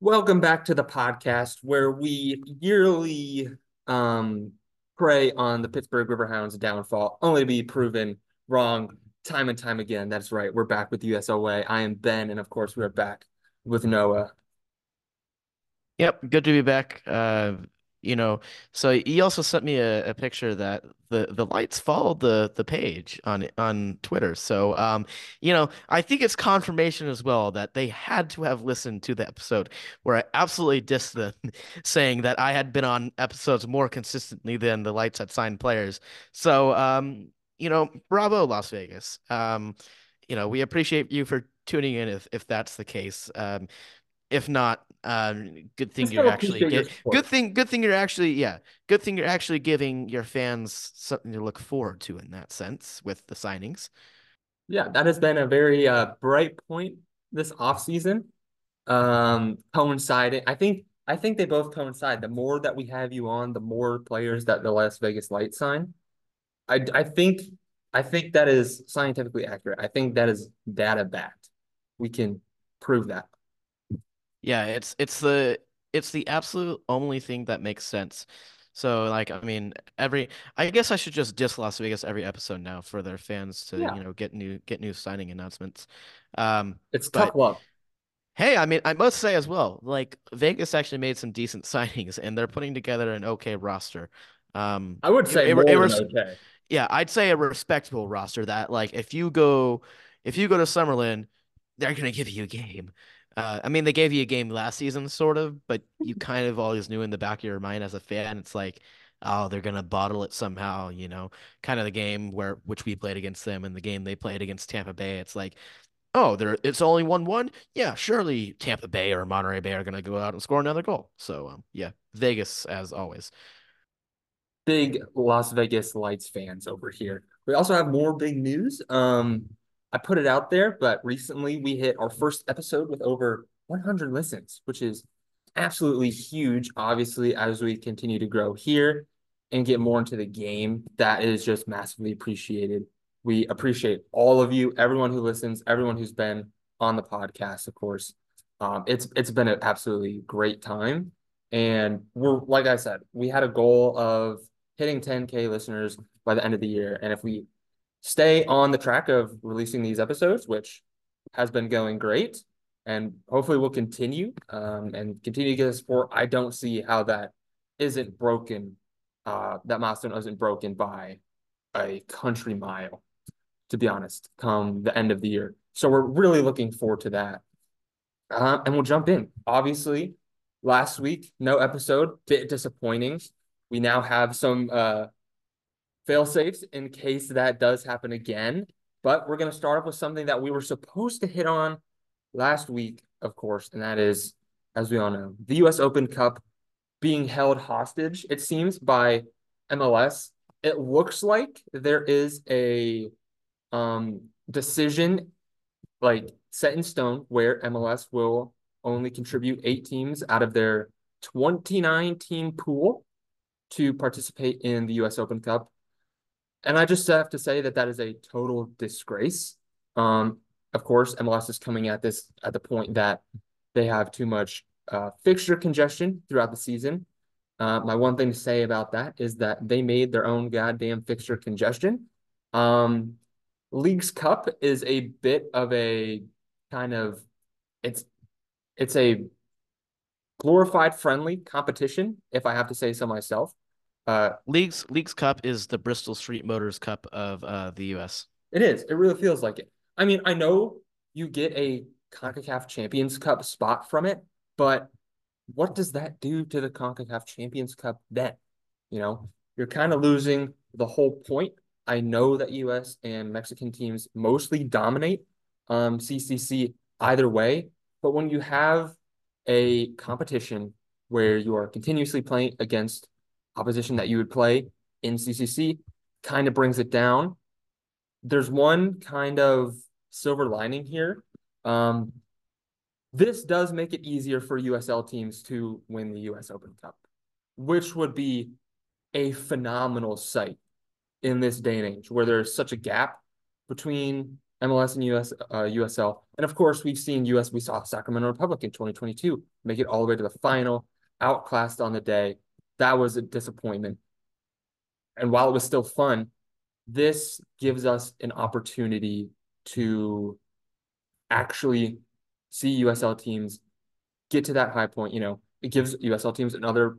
Welcome back to the podcast where we yearly um, prey on the Pittsburgh Riverhounds downfall, only to be proven wrong time and time again. That's right. We're back with USOA. I am Ben, and of course, we're back with Noah. Yep, good to be back. Uh, you know, so he also sent me a, a picture that the the lights followed the the page on on Twitter. So, um, you know, I think it's confirmation as well that they had to have listened to the episode where I absolutely dissed them, saying that I had been on episodes more consistently than the lights had signed players. So, um, you know, bravo, Las Vegas. Um, you know, we appreciate you for tuning in if if that's the case. Um, if not, um, good thing you're actually get, good thing good thing you're actually yeah good thing you're actually giving your fans something to look forward to in that sense with the signings. Yeah, that has been a very uh, bright point this off season. Um, coinciding, I think I think they both coincide. The more that we have you on, the more players that the Las Vegas Light sign. I I think I think that is scientifically accurate. I think that is data backed. We can prove that. Yeah, it's it's the it's the absolute only thing that makes sense. So like I mean every I guess I should just diss Las Vegas every episode now for their fans to yeah. you know get new get new signing announcements. Um it's tough love. Hey, I mean I must say as well, like Vegas actually made some decent signings and they're putting together an okay roster. Um I would say it, more it, it was, okay. Yeah, I'd say a respectable roster that like if you go if you go to Summerlin, they're gonna give you a game. Uh, I mean, they gave you a game last season, sort of, but you kind of always knew in the back of your mind as a fan, it's like, oh, they're gonna bottle it somehow, you know, kind of the game where which we played against them and the game they played against Tampa Bay. It's like, oh, there, it's only one one. Yeah, surely Tampa Bay or Monterey Bay are gonna go out and score another goal. So, um, yeah, Vegas as always. Big Las Vegas Lights fans over here. We also have more big news. Um, I put it out there, but recently we hit our first episode with over 100 listens, which is absolutely huge. Obviously, as we continue to grow here and get more into the game, that is just massively appreciated. We appreciate all of you, everyone who listens, everyone who's been on the podcast, of course. Um, it's it's been an absolutely great time. And we're like I said, we had a goal of hitting 10k listeners by the end of the year. And if we stay on the track of releasing these episodes, which has been going great. And hopefully we'll continue um, and continue to get support. I don't see how that isn't broken, uh, that milestone isn't broken by a country mile, to be honest, come the end of the year. So we're really looking forward to that. Uh, and we'll jump in. Obviously, last week, no episode, bit disappointing. We now have some uh, fail safes in case that does happen again. But we're going to start off with something that we were supposed to hit on last week, of course, and that is, as we all know, the U.S. Open Cup being held hostage, it seems, by MLS. It looks like there is a um, decision like set in stone where MLS will only contribute eight teams out of their 29 team pool to participate in the US Open Cup. And I just have to say that that is a total disgrace. Um, of course, MLS is coming at this at the point that they have too much uh, fixture congestion throughout the season. Uh, my one thing to say about that is that they made their own goddamn fixture congestion. Um, Leagues Cup is a bit of a kind of it's it's a glorified friendly competition, if I have to say so myself. Uh, Leagues Leagues Cup is the Bristol Street Motors Cup of uh, the U.S. It is. It really feels like it. I mean, I know you get a CONCACAF Champions Cup spot from it, but what does that do to the CONCACAF Champions Cup then? You know, you're kind of losing the whole point. I know that U.S. and Mexican teams mostly dominate um, CCC either way, but when you have a competition where you are continuously playing against opposition that you would play in CCC kind of brings it down. There's one kind of silver lining here. Um, this does make it easier for USL teams to win the US Open Cup, which would be a phenomenal sight in this day and age where there's such a gap between MLS and US uh, USL. And of course, we've seen US. We saw Sacramento Republic in 2022 make it all the way to the final, outclassed on the day. That was a disappointment. And while it was still fun, this gives us an opportunity to actually see USL teams get to that high point. You know, it gives USL teams another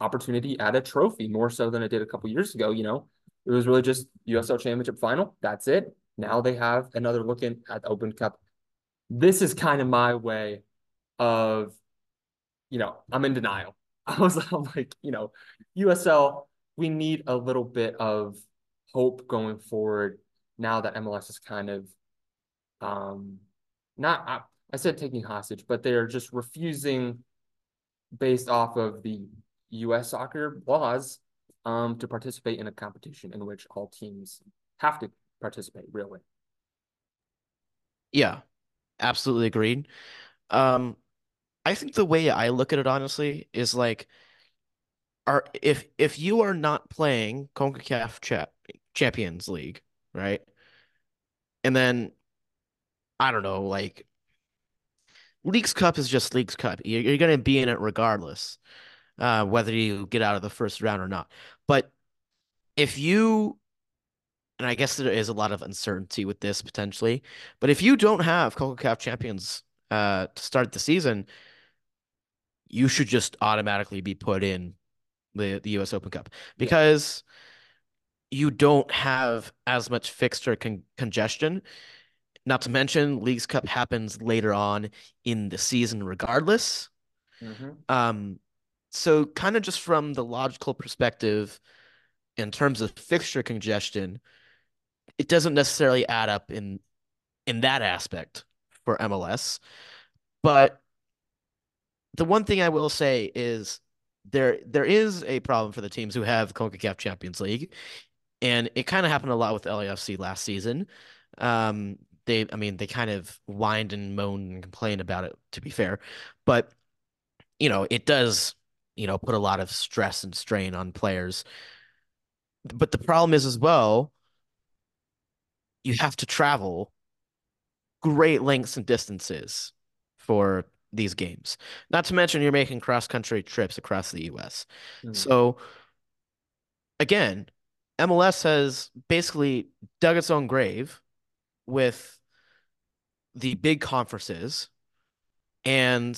opportunity at a trophy more so than it did a couple years ago. You know, it was really just USL Championship final. That's it. Now they have another look in at the Open Cup. This is kind of my way of, you know, I'm in denial. I was like, you know, USL, we need a little bit of hope going forward now that MLS is kind of um not I, I said taking hostage, but they're just refusing based off of the US soccer laws um to participate in a competition in which all teams have to participate, really. Yeah, absolutely agreed. Um, I think the way I look at it honestly is like are if if you are not playing CONCACAF cha Champions League, right? And then I don't know, like Leagues Cup is just Leagues Cup. You're, you're going to be in it regardless, uh, whether you get out of the first round or not. But if you and I guess there is a lot of uncertainty with this potentially. But if you don't have CONCACAF champions uh, to start the season, you should just automatically be put in the, the US Open Cup because yeah. you don't have as much fixture con congestion. Not to mention, Leagues Cup happens later on in the season, regardless. Mm -hmm. Um, so kind of just from the logical perspective, in terms of fixture congestion, it doesn't necessarily add up in in that aspect for MLS. But the one thing I will say is there there is a problem for the teams who have CONCACAF Champions League. And it kind of happened a lot with LAFC last season. Um, they I mean, they kind of whined and moaned and complained about it, to be fair. But you know, it does, you know, put a lot of stress and strain on players. But the problem is as well, you have to travel great lengths and distances for these games. Not to mention you're making cross country trips across the US. Mm. So again, MLS has basically dug its own grave with the big conferences and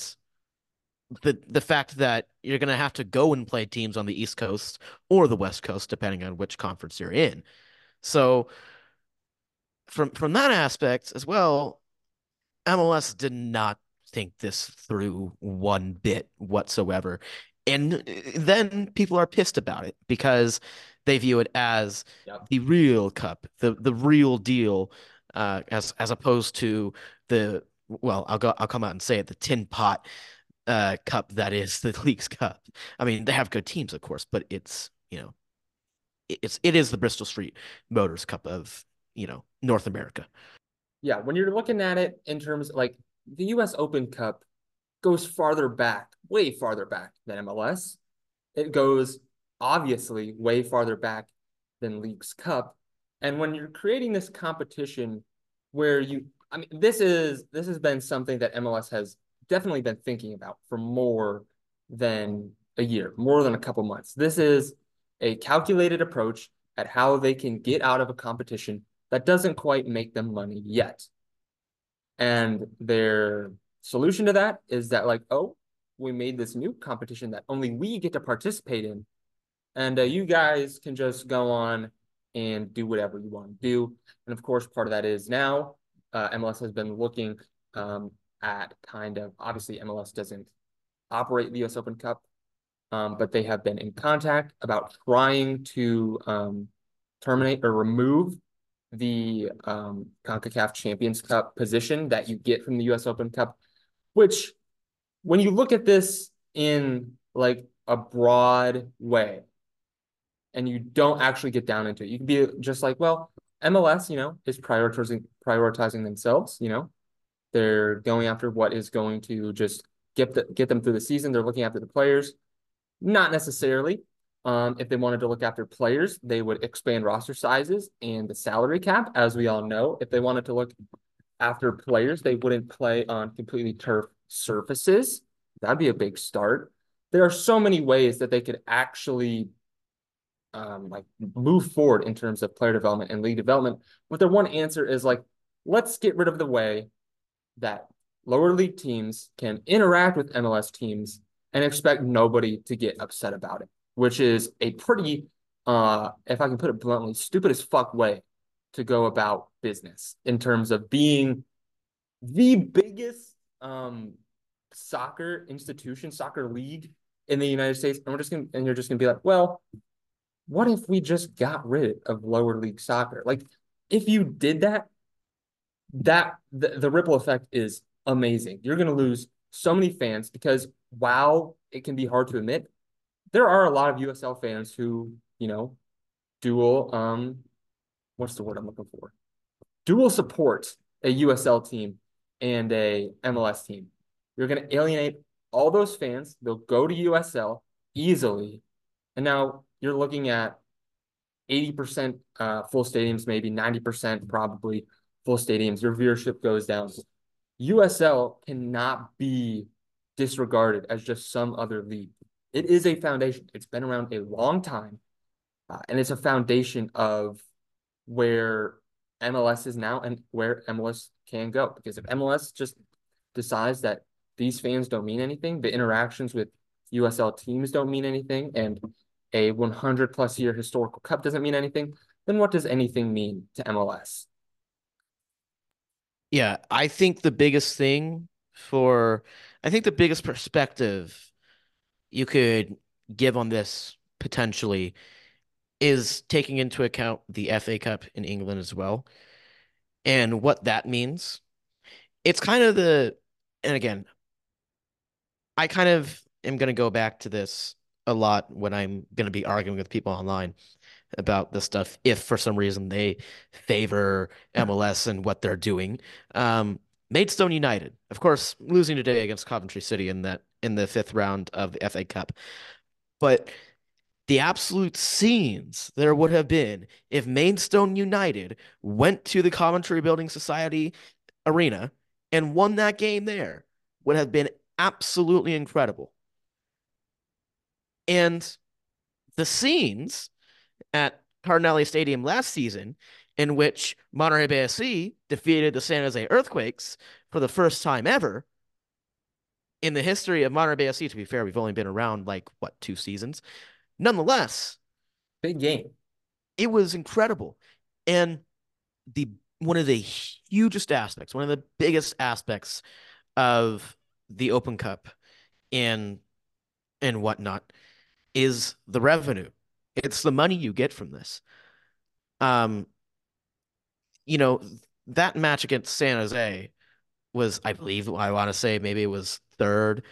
the the fact that you're going to have to go and play teams on the East Coast or the West Coast depending on which conference you're in. So from from that aspect as well, MLS did not think this through one bit whatsoever. And uh, then people are pissed about it because they view it as yep. the real cup, the the real deal, uh, as as opposed to the well, I'll go I'll come out and say it, the tin pot uh, cup that is the Leagues Cup. I mean, they have good teams, of course, but it's you know, it's it is the Bristol Street Motors Cup of you know, North America. Yeah, when you're looking at it in terms like the US Open Cup goes farther back, way farther back than MLS. It goes obviously way farther back than Leagues Cup. And when you're creating this competition where you I mean this is this has been something that MLS has definitely been thinking about for more than a year, more than a couple months. This is a calculated approach at how they can get out of a competition that doesn't quite make them money yet. And their solution to that is that like, oh, we made this new competition that only we get to participate in. And uh, you guys can just go on and do whatever you want to do. And of course, part of that is now uh, MLS has been looking um, at kind of, obviously MLS doesn't operate the US Open Cup, um, but they have been in contact about trying to um, terminate or remove the um, CONCACAF Champions Cup position that you get from the US Open Cup, which when you look at this in like a broad way and you don't actually get down into it, you can be just like, well, MLS, you know, is prioritizing prioritizing themselves, you know. They're going after what is going to just get the, get them through the season. They're looking after the players. Not necessarily. Um, if they wanted to look after players, they would expand roster sizes and the salary cap, as we all know. If they wanted to look after players, they wouldn't play on completely turf surfaces. That'd be a big start. There are so many ways that they could actually um, like move forward in terms of player development and league development. But their one answer is like, let's get rid of the way that lower league teams can interact with MLS teams and expect nobody to get upset about it, which is a pretty, uh, if I can put it bluntly, stupid as fuck way to go about business in terms of being the biggest um, soccer institution, soccer league in the United States. And we're just gonna, and you're just gonna be like, well, what if we just got rid of lower league soccer? Like, if you did that, that the, the ripple effect is amazing. You're to lose so many fans because while it can be hard to admit, there are a lot of USL fans who, you know, dual um what's the word I'm looking for? Dual support a USL team and a MLS team. You're going to alienate all those fans. They'll go to USL easily. And now you're looking at 80% uh, full stadiums, maybe 90% probably full stadiums. Your viewership goes down. USL cannot be disregarded as just some other league. It is a foundation. It's been around a long time, uh, and it's a foundation of where MLS is now and where MLS can go. Because if MLS just decides that these fans don't mean anything, the interactions with USL teams don't mean anything, and a 100 plus year historical cup doesn't mean anything, then what does anything mean to MLS? Yeah, I think the biggest thing for, I think the biggest perspective you could give on this potentially is taking into account the FA Cup in England as well and what that means. It's kind of the, and again, I kind of am going to go back to this a lot when I'm going to be arguing with people online about this stuff if for some reason they favor MLS and what they're doing. Um, Maidstone United, of course, losing today against Coventry City in that in the fifth round of the FA Cup. But the absolute scenes there would have been if Maidstone United went to the Coventry Building Society arena and won that game there would have been absolutely incredible. And the scenes at Cardinale Stadium last season, in which Monterey Bay SC defeated the San Jose Earthquakes for the first time ever in the history of Monterey Bay SC. To be fair, we've only been around like what two seasons. Nonetheless, big game. It was incredible, and the one of the hugest aspects, one of the biggest aspects of the Open Cup and and whatnot is the revenue. It's the money you get from this. Um, you know, that match against San Jose was, I believe, I want to say maybe it was third,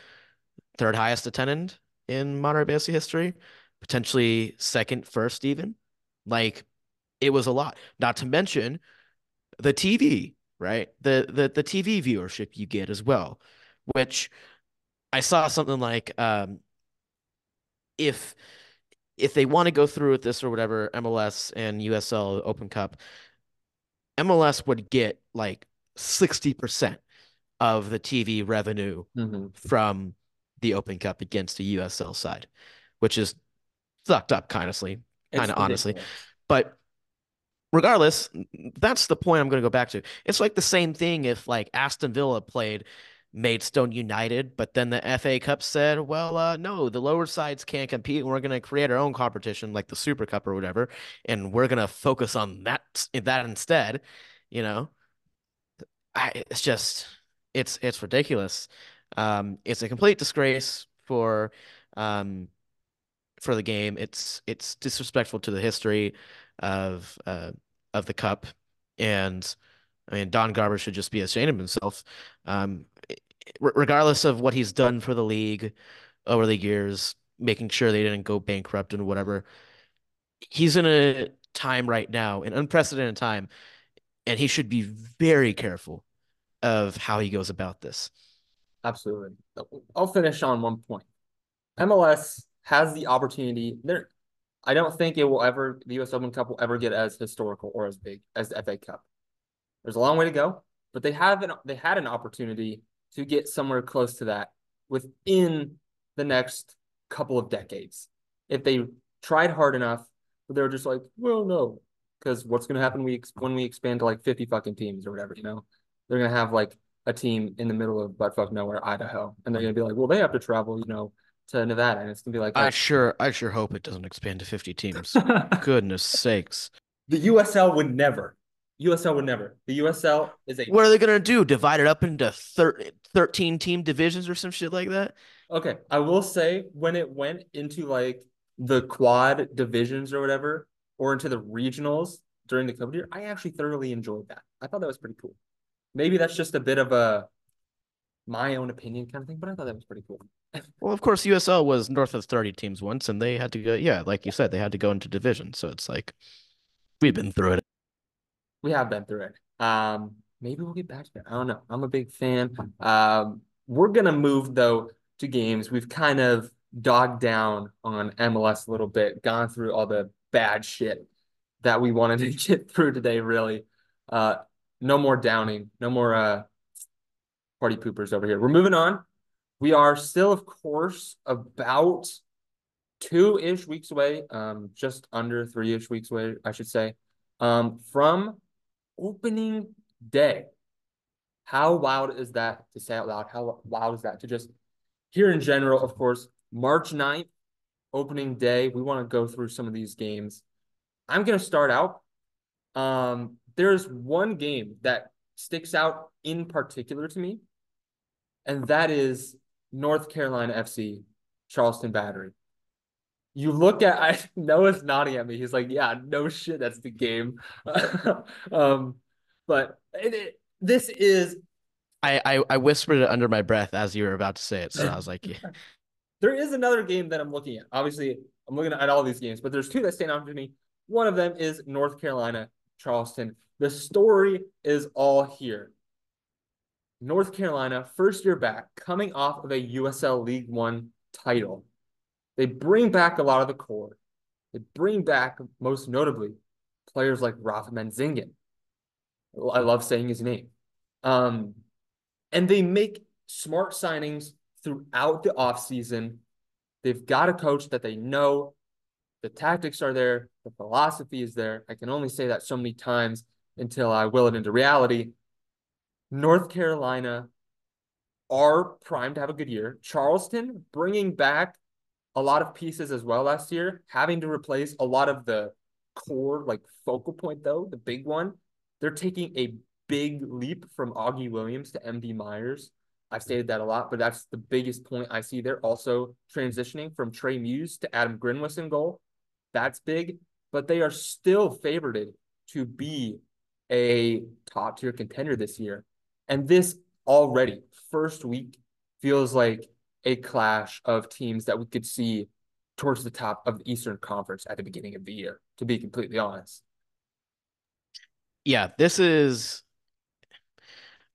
third highest attended in Monterey Bay history, potentially second, first even. Like, it was a lot. Not to mention the TV, right? The the the TV viewership you get as well, which I saw something like um if if they want to go through with this or whatever, MLS and USL Open Cup, MLS would get like 60% of the TV revenue mm-hmm. from the Open Cup against the USL side, which is sucked up, honestly, kind of honestly. But regardless, that's the point I'm going to go back to. It's like the same thing if like Aston Villa played Maidstone United, but then the FA Cup said, well, uh, no, the lower sides can't compete. We're going to create our own competition like the Super Cup or whatever. And we're going to focus on that, that instead, you know, I, it's just, it's, it's ridiculous. Um, it's a complete disgrace for, um, for the game. It's, it's disrespectful to the history of, uh, of the cup. And, I mean, Don Garber should just be ashamed of himself. Um, regardless of what he's done for the league over the years, making sure they didn't go bankrupt and whatever. He's in a time right now, an unprecedented time, and he should be very careful of how he goes about this. Absolutely. I'll finish on one point. MLS has the opportunity. They're I don't think it will ever the US Open Cup will ever get as historical or as big as the FA Cup. There's a long way to go, but they have an they had an opportunity to get somewhere close to that within the next couple of decades. If they tried hard enough, but they were just like, well, no, because what's going to happen we when we expand to like 50 fucking teams or whatever, you know? They're going to have like a team in the middle of buttfuck nowhere, Idaho, and they're going to be like, well, they have to travel, you know, to Nevada, and it's going to be like, I sure, I sure hope it doesn't expand to 50 teams. Goodness sakes. The USL would never. USL would never. The USL is a. What are they going to do? Divide it up into thir 13 team divisions or some shit like that? Okay. I will say when it went into like the quad divisions or whatever, or into the regionals during the COVID year, I actually thoroughly enjoyed that. I thought that was pretty cool. Maybe that's just a bit of a my own opinion kind of thing, but I thought that was pretty cool. well, of course, USL was north of 30 teams once, and they had to go, yeah, like you said, they had to go into division. So it's like we've been through it. We have been through it. Um, maybe we'll get back to that. I don't know. I'm a big fan. Um, we're gonna move though to games. We've kind of dogged down on MLS a little bit, gone through all the bad shit that we wanted to get through today, really. Uh, no more downing, no more uh, party poopers over here. We're moving on. We are still, of course, about two-ish weeks away, um, just under three-ish weeks away, I should say, um, from opening day. How wild is that to say out loud? How wild is that to just here in general, of course, March 9th, opening day. We want to go through some of these games. I'm going to start out. Um, there's one game that sticks out in particular to me, and that is North Carolina FC, Charleston Battery. You look at I Noah's nodding at me. He's like, "Yeah, no shit, that's the game." um, but it, it, this is. I, I I whispered it under my breath as you were about to say it, so I was like, "Yeah." There is another game that I'm looking at. Obviously, I'm looking at all these games, but there's two that stand out to me. One of them is North Carolina, Charleston. The story is all here. North Carolina, first year back, coming off of a USL League One title. They bring back a lot of the core. They bring back, most notably, players like Rafa Mentzingen. I love saying his name. Um, and they make smart signings throughout the offseason. They've got a coach that they know. The tactics are there. The philosophy is there. I can only say that so many times until I will it into reality. North Carolina are primed to have a good year. Charleston bringing back a lot of pieces as well last year, having to replace a lot of the core, like focal point, though, the big one. They're taking a big leap from Augie Williams to MD Myers. I've stated that a lot, but that's the biggest point I see there. Also transitioning from Trey Muse to Adam Grinwis in goal. That's big, but they are still favored to be a top tier contender this year. And this already, first week, feels like a clash of teams that we could see towards the top of the Eastern Conference at the beginning of the year, to be completely honest. Yeah, this is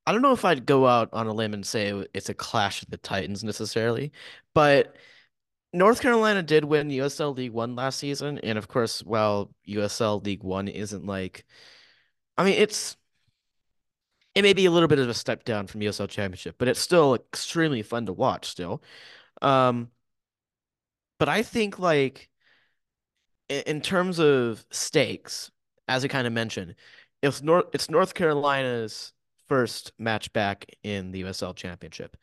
I don't know if I'd go out on a limb and say it's a clash of the Titans necessarily, but North Carolina did win USL League One last season, and of course, while USL League One isn't like, I mean, it's it may be a little bit of a step down from USL Championship, but it's still extremely fun to watch still. Um, but I think like in terms of stakes, as I kind of mentioned, it's North it's North Carolina's first match back in the USL Championship.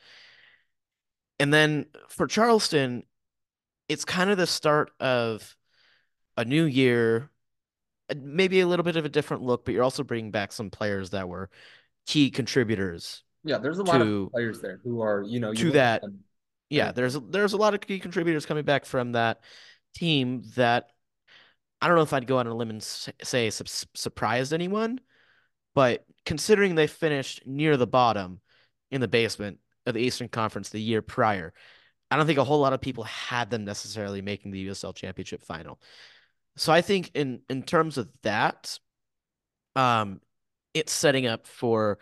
And then for Charleston, it's kind of the start of a new year, maybe a little bit of a different look, but you're also bringing back some players that were key contributors. Yeah, there's a lot to, of players there who are, you know, to that. Yeah, there's there's a lot of key contributors coming back from that team that I don't know if I'd go out on a limb and say surprised anyone, but considering they finished near the bottom in the basement of the Eastern Conference the year prior, I don't think a whole lot of people had them necessarily making the USL Championship final. So I think in in terms of that, um, it's setting up for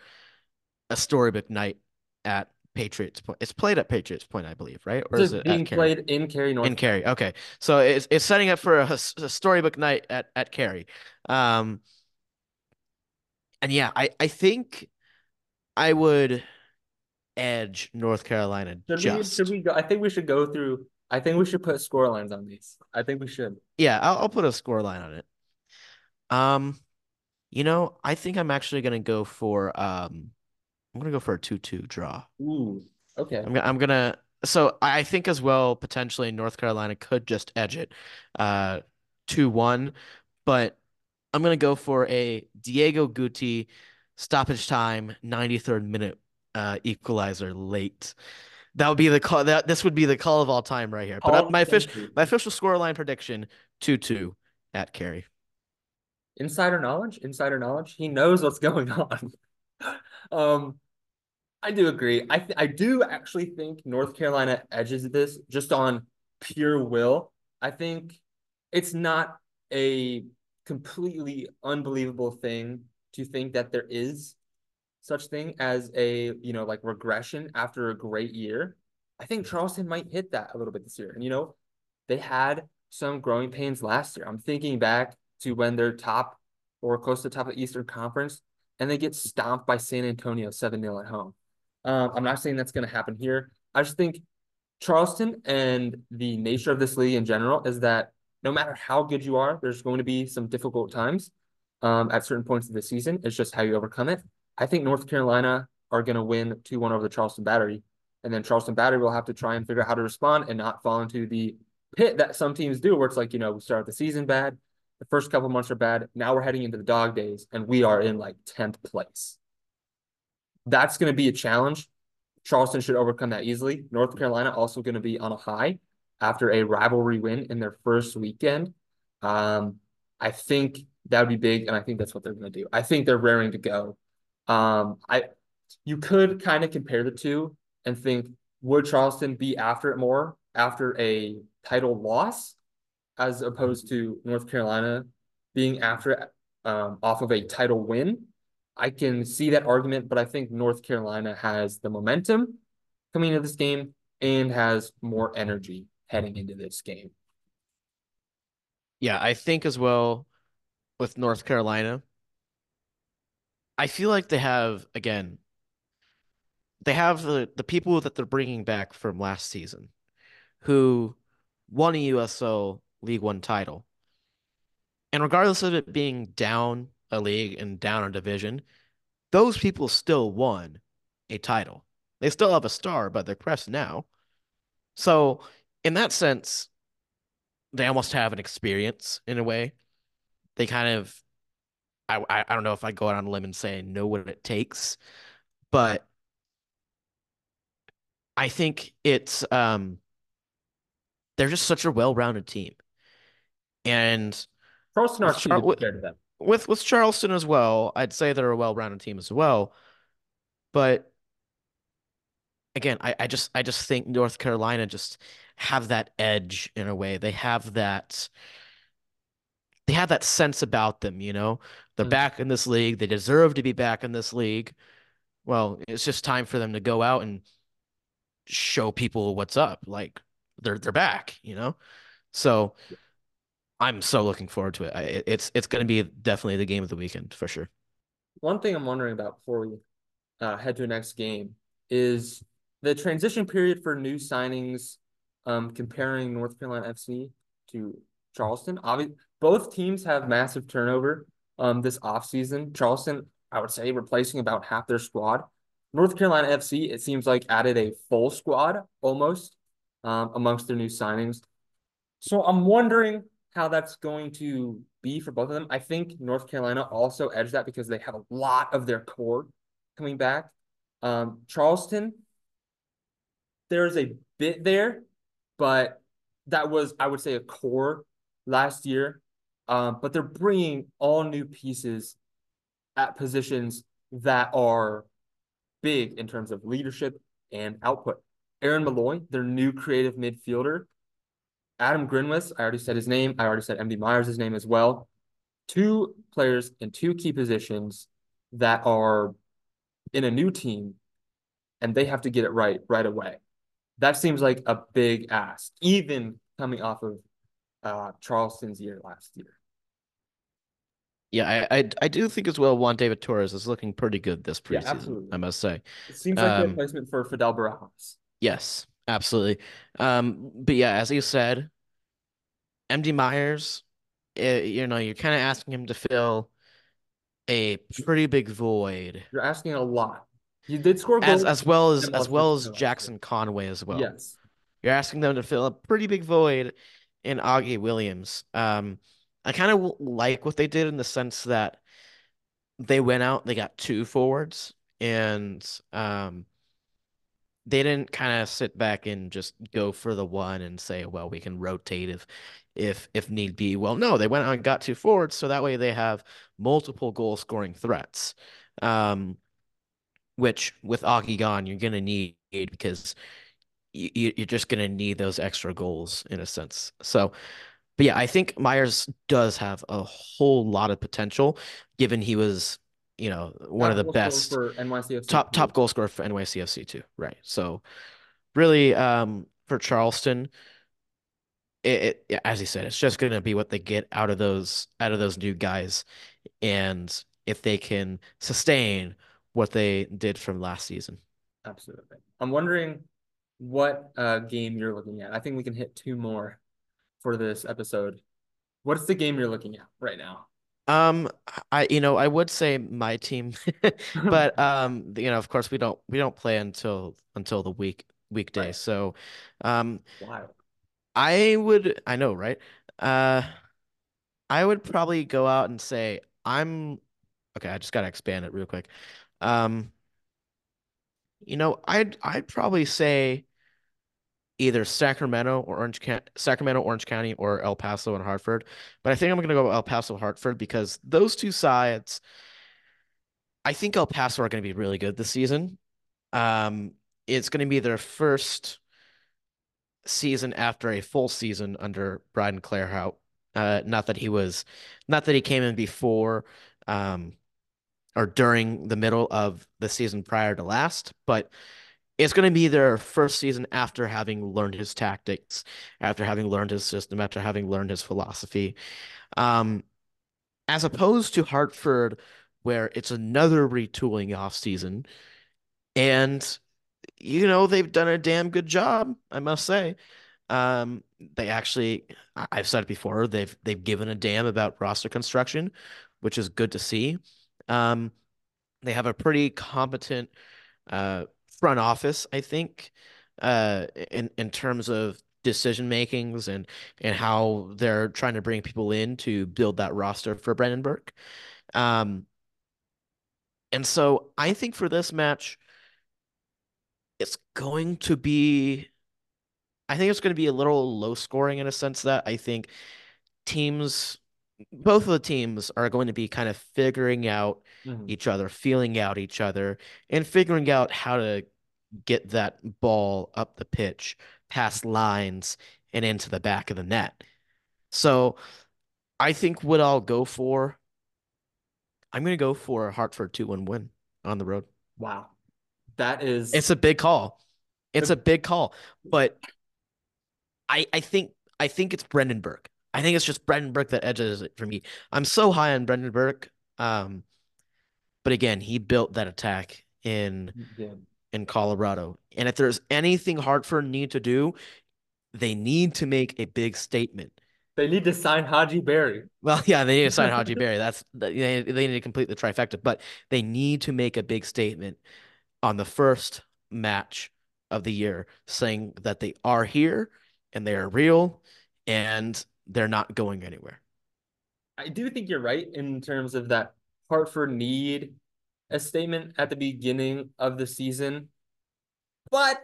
a storybook night at Patriots Point. It's played at Patriots Point, I believe, right? Or is it being played in Cary, North In Cary. Okay. So it's it's setting up for a, a storybook night at at Cary. Um, and yeah, I I think I would edge North Carolina Should we should we go? I think we should go through. I think we should put score lines on these. I think we should. Yeah, I'll, I'll put a score line on it. Um, you know, I think I'm actually gonna go for um, I'm gonna go for a two-two draw. Ooh, okay. I'm gonna I'm gonna so I think as well potentially North Carolina could just edge it uh 2-1, but I'm gonna go for a Diego Guti stoppage time 93rd minute uh equalizer late. That would be the call that this would be the call of all time right here. But uh, All my official my official scoreline prediction 2-2 at Cary. Insider knowledge, insider knowledge. He knows what's going on. Um, I do agree. I th I do actually think North Carolina edges this just on pure will. I think it's not a completely unbelievable thing to think that there is such thing as a, you know, like regression after a great year. I think Charleston might hit that a little bit this year. And you know, they had some growing pains last year. I'm thinking back to when they're top or close to the top of the Eastern Conference and they get stomped by San Antonio 7-0 at home. Um, I'm not saying that's going to happen here. I just think Charleston and the nature of this league in general is that no matter how good you are, there's going to be some difficult times um, at certain points of the season. It's just how you overcome it. I think North Carolina are going to win 2 1 over the Charleston Battery. And then Charleston Battery will have to try and figure out how to respond and not fall into the pit that some teams do, where it's like, you know, we start the season bad. The first couple months are bad. Now we're heading into the dog days and we are in like 10th place. That's going to be a challenge. Charleston should overcome that easily. North Carolina also going to be on a high after a rivalry win in their first weekend. Um, I think that would be big, and I think that's what they're going to do. I think they're raring to go. Um, I you could kind of compare the two and think would Charleston be after it more after a title loss as opposed to North Carolina being after um, off of a title win? I can see that argument, but I think North Carolina has the momentum coming into this game and has more energy heading into this game. Yeah, I think as well with North Carolina. I feel like they have again. They have the the people that they're bringing back from last season, who won a USO League One title, and regardless of it being down a league and down a division, those people still won a title. They still have a star by their crest now. So, in that sense, they almost have an experience in a way. They kind of I, I don't know if I'd go out on a limb and say know what it takes, but I think it's um they're just such a well-rounded team. And Charleston with, are Char- compared to them. with with Charleston as well, I'd say they're a well-rounded team as well. But again, I, I just I just think North Carolina just have that edge in a way. They have that they have that sense about them, you know. They're Mhm. back in this league. They deserve to be back in this league. Well, it's just time for them to go out and show people what's up. Like they're they're back, you know. So I'm so looking forward to it. I, it's it's going to be definitely the game of the weekend for sure. One thing I'm wondering about before we uh, head to the next game is the transition period for new signings, um, comparing North Carolina FC to Charleston. Obviously, both teams have massive turnover um, this offseason. Charleston, I would say, replacing about half their squad. North Carolina FC, it seems like added a full squad almost um, amongst their new signings. So I'm wondering how that's going to be for both of them. I think North Carolina also edged that because they have a lot of their core coming back. Um, Charleston, there's a bit there, but that was, I would say, a core last year. Um, but they're bringing all new pieces at positions that are big in terms of leadership and output. Aaron Molloy, their new creative midfielder, Adam Grinwis, I already said his name. I already said MD Myers' name as well. Two players in two key positions that are in a new team and they have to get it right right away. That seems like a big ask, even coming off of uh, Charleston's year last year. Yeah, I, I, I do think as well. Juan David Torres is looking pretty good this preseason. Yeah, absolutely. I must say, it seems like um, a replacement for Fidel Barajas. Yes, absolutely. Um, but yeah, as you said, MD Myers, it, eh, you know, you're kind of asking him to fill a pretty big void. You're asking a lot. You did score as as well as as well as Jackson Conway as well. Yes, you're asking them to fill a pretty big void in Augie Williams. Um, I kind of like what they did in the sense that they went out, they got two forwards, and um, they didn't kind of sit back and just go for the one and say, well, we can rotate if if if need be. Well, no, they went out and got two forwards, so that way they have multiple goal scoring threats. Um, which with Augie gone, you're gonna need because you, you're just gonna need those extra goals in a sense. So, but yeah, I think Myers does have a whole lot of potential, given he was you know one top of the best for NYCFC top top goal scorer for NYCFC too, right? So really, um, for Charleston, it, it as you said, it's just going to be what they get out of those out of those new guys, and if they can sustain what they did from last season. Absolutely. I'm wondering what uh, game you're looking at. I think we can hit two more for this episode. What's the game you're looking at right now? Um, I you know I would say my team, but um, you know of course we don't we don't play until until the week weekday. Right. So, um, wow. I would I know right. Uh, I would probably go out and say I'm okay. I just gotta expand it real quick. Um, you know I'd I'd probably say either Sacramento or Orange County, Sacramento, Orange County, or El Paso and Hartford. But I think I'm going to go El Paso, Hartford because those two sides, I think El Paso are going to be really good this season. Um, it's going to be their first season after a full season under Brian Clarhaut. Uh, not that he was, not that he came in before, um, or during the middle of the season prior to last, but it's going to be their first season after having learned his tactics, after having learned his system, after having learned his philosophy. Um, as opposed to Hartford, where it's another retooling off season, and you know they've done a damn good job, I must say. Um, they actually, I've said it before, they've they've given a damn about roster construction, which is good to see. Um, they have a pretty competent uh, front office, I think, uh, in in terms of decision makings and and how they're trying to bring people in to build that roster for Brendan Burke. Um, and so I think for this match, it's going to be. I think it's going to be a little low scoring in a sense that I think teams both of the teams are going to be kind of figuring out mm-hmm. each other, feeling out each other, and figuring out how to get that ball up the pitch, past lines, and into the back of the net. So I think what I'll go for, I'm going to go for a Hartford 2 1 win on the road. Wow. That is. It's a big call. It's a big call. But I, I think I think it's Brendan Burke. I think it's just Brendan Burke that edges it for me. I'm so high on Brendan Burke. Um, but again, he built that attack in in Colorado. And if there's anything Hartford need to do, they need to make a big statement. They need to sign Hadji Barry. Well, yeah, they need to sign Hadji Barry. That's they, they need to complete the trifecta, but they need to make a big statement on the first match of the year saying that they are here and they are real and they're not going anywhere. I do think you're right in terms of that Hartford need a statement at the beginning of the season, but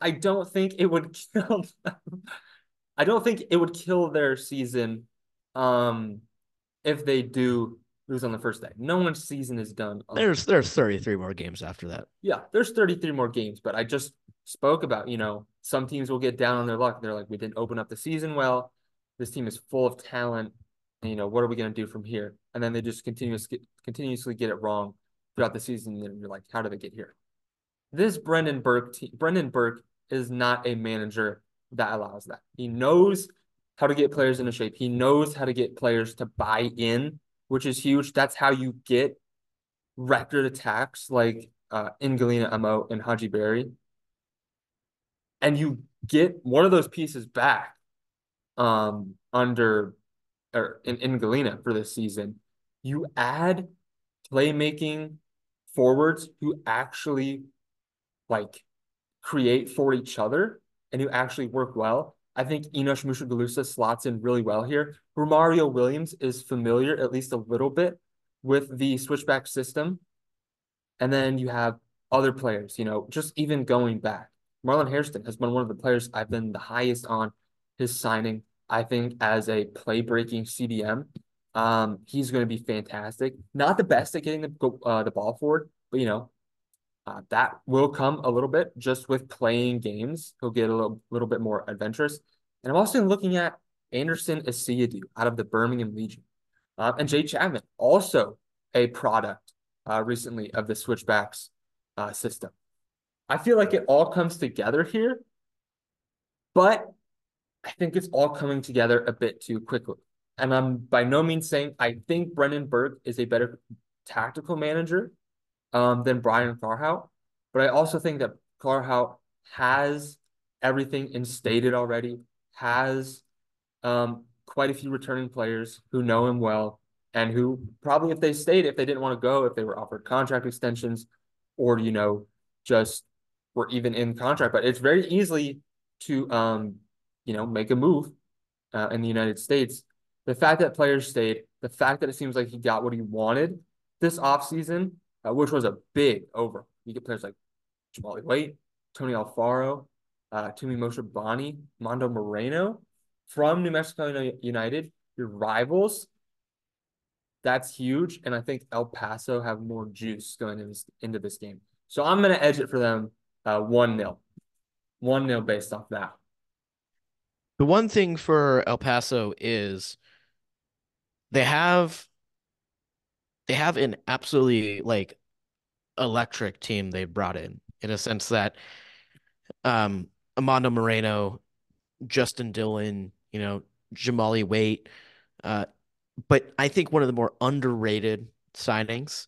I don't think it would kill them. I don't think it would kill their season um if they do lose on the first day. No one's season is done. There's there's 33 more games after that. Yeah, there's 33 more games, but I just spoke about, you know, some teams will get down on their luck. They're like, we didn't open up the season well. This team is full of talent. You know, what are we going to do from here? And then they just continuously continuously get it wrong throughout the season, and you're like, how did they get here? this Brendan Burke team, Brendan Burke is not a manager that allows that. He knows how to get players into shape. He knows how to get players to buy in, which is huge. That's how you get record attacks like uh, Ngalina Emo and Hadji Barry. And you get one of those pieces back um, under or in, Ngalina for this season. You add playmaking forwards who actually like create for each other and who actually work well. I think Enoch Mushagalusa slots in really well here. Romario Williams is familiar, at least a little bit, with the switchback system. And then you have other players, you know, just even going back. Marlon Hairston has been one of the players I've been the highest on his signing. I think as a play breaking CDM, um, he's going to be fantastic. Not the best at getting the uh, the ball forward, but you know, uh, that will come a little bit just with playing games. He'll get a little, little bit more adventurous. And I'm also looking at Anderson Asiedu out of the Birmingham Legion. Uh, and Jay Chapman, also a product uh, recently of the switchbacks uh, system. I feel like it all comes together here, but I think it's all coming together a bit too quickly. And I'm by no means saying I think Brendan Burke is a better tactical manager um, than Brian Clarhaut. But I also think that Clarhaut has everything instated already, has um, quite a few returning players who know him well and who probably, if they stayed, if they didn't want to go, if they were offered contract extensions or, you know, just were even in contract. But it's very easily to, um, you know, make a move uh, in the United States. The fact that players stayed, the fact that it seems like he got what he wanted this offseason uh, which was a big over. You get players like Jahmali Waite, Tony Alfaro, uh, Tumi Moshobane, Mondo Moreno from New Mexico United, your rivals. That's huge. And I think El Paso have more juice going into this, into this game. So I'm going to edge it for them uh, 1 0. 1 0 based off that. The one thing for El Paso is they have they have an absolutely like electric team they brought in in a sense that um Amando Moreno, Justin Dhillon, you know, Jahmali Waite, uh, but I think one of the more underrated signings,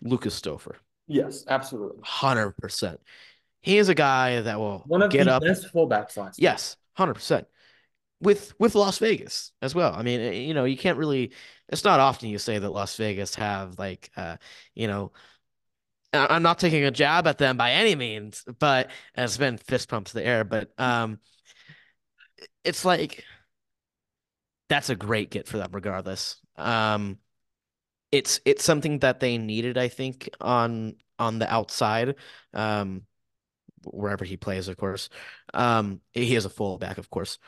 Lucas Stauffer. Yes, absolutely. 100%. He is a guy that will one of get the up. best fullbacks last. Yes, 100% with with Las Vegas as well. I mean, eh, you know, you can't really. It's not often you say that Las Vegas have like, uh, you know, I'm not taking a jab at them by any means, but it's been fist pumps to the air. But um, it's like that's a great get for them, regardless. Um, it's it's something that they needed, I think, on on the outside. Um, wherever he plays, of course. Um, he is a fullback, of course.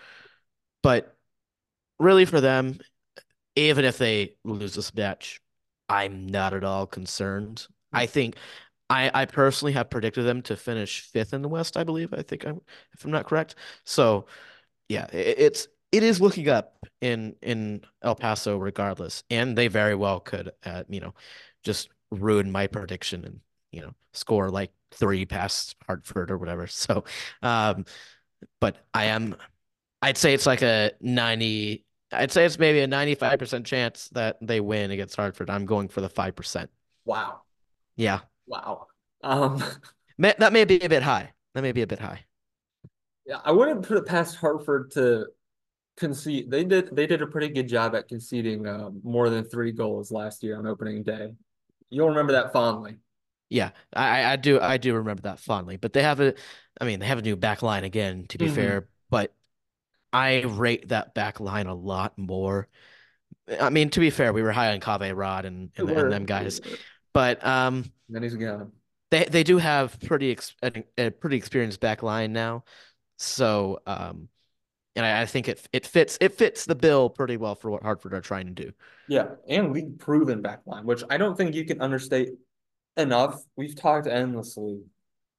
But really, for them, even if they lose this match, I'm not at all concerned. I think I, I personally have predicted them to finish fifth in the West. I believe. I think I'm, if I'm not correct. So, yeah, it, it's it is looking up in in El Paso, regardless, and they very well could, uh, you know, just ruin my prediction and you know score like three past Hartford or whatever. So, um, but I am I'd say it's like a 90 I'd say it's maybe a 95% chance that they win against Hartford. I'm going for the 5%. Wow. Yeah. Wow. Um that may be a bit high. That may be a bit high. Yeah, I wouldn't put it past Hartford to concede. They did they did a pretty good job at conceding uh, more than 3 goals last year on opening day. You'll remember that fondly. Yeah, I I do I do remember that fondly. But they have a I mean, they have a new back line again to be mm-hmm. fair, but I rate that back line a lot more. I mean, to be fair, we were high on Kave Rod and, and, and them guys, but um, then he's gone. They they do have pretty ex- a, a, pretty experienced back line now, so um, and I, I, think it it fits it fits the bill pretty well for what Hartford are trying to do. Yeah, and league proven back line, which I don't think you can understate enough. We've talked endlessly.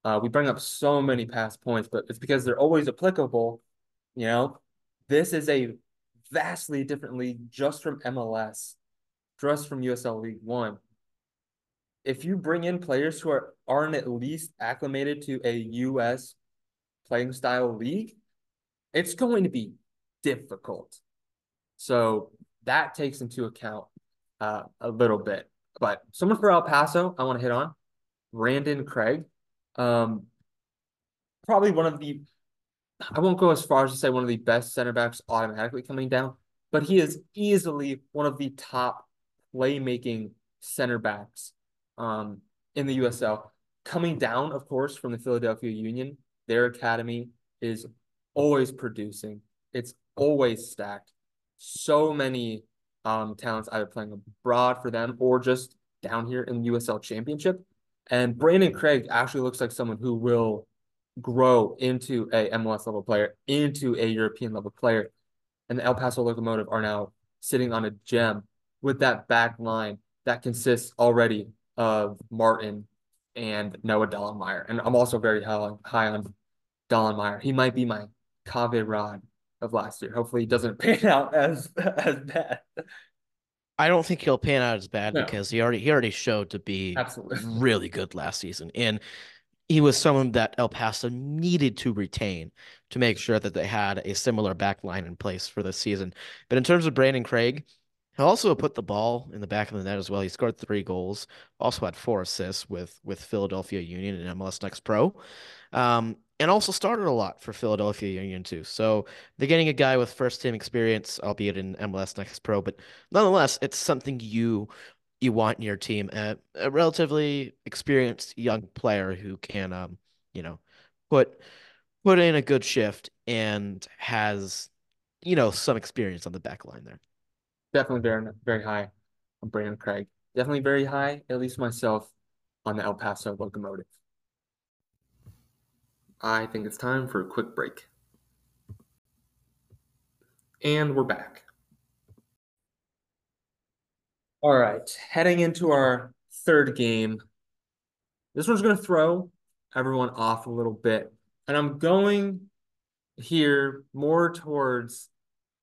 Uh, we bring up so many past points, but it's because they're always applicable. You know, this is a vastly different league just from MLS, just from USL League One. if you bring in players who are aren't at least acclimated to a US playing style league, it's going to be difficult. So that takes into account uh, a little bit. But someone for El Paso, I want to hit on Brandon Craig. Um, probably one of the, I won't go as far as to say one of the best center backs automatically coming down, but he is easily one of the top playmaking center backs um, in the USL. Coming down, of course, from the Philadelphia Union, their academy is always producing. It's always stacked. So many um, talents either playing abroad for them or just down here in the USL Championship. And Brandon Craig actually looks like someone who will grow into a MLS level player, into a European level player. And the El Paso Locomotive are now sitting on a gem with that back line that consists already of Martin and Noah Dollenmayer. And I'm also very high, high on Dollenmayer. He might be my Kave Rod of last year. Hopefully, he doesn't pan out as as bad. I don't think he'll pan out as bad no. because he already he already showed to be absolutely really good last season, and he was someone that El Paso needed to retain to make sure that they had a similar back line in place for this season. But in terms of Brandon Craig, he also put the ball in the back of the net as well. He scored three goals, also had four assists with with Philadelphia Union and MLS Next Pro. Um, and also started a lot for Philadelphia Union too. So they're getting a guy with first team experience, albeit in MLS Next Pro, but nonetheless, it's something you you want in your team. A, a relatively experienced young player who can, um, you know, put put in a good shift and has, you know, some experience on the back line there. Definitely very very high on Brandon Craig. Definitely very high, at least myself, on the El Paso locomotive. I think it's time for a quick break. And we're back. All right, heading into our third game. This one's going to throw everyone off a little bit. And I'm going here more towards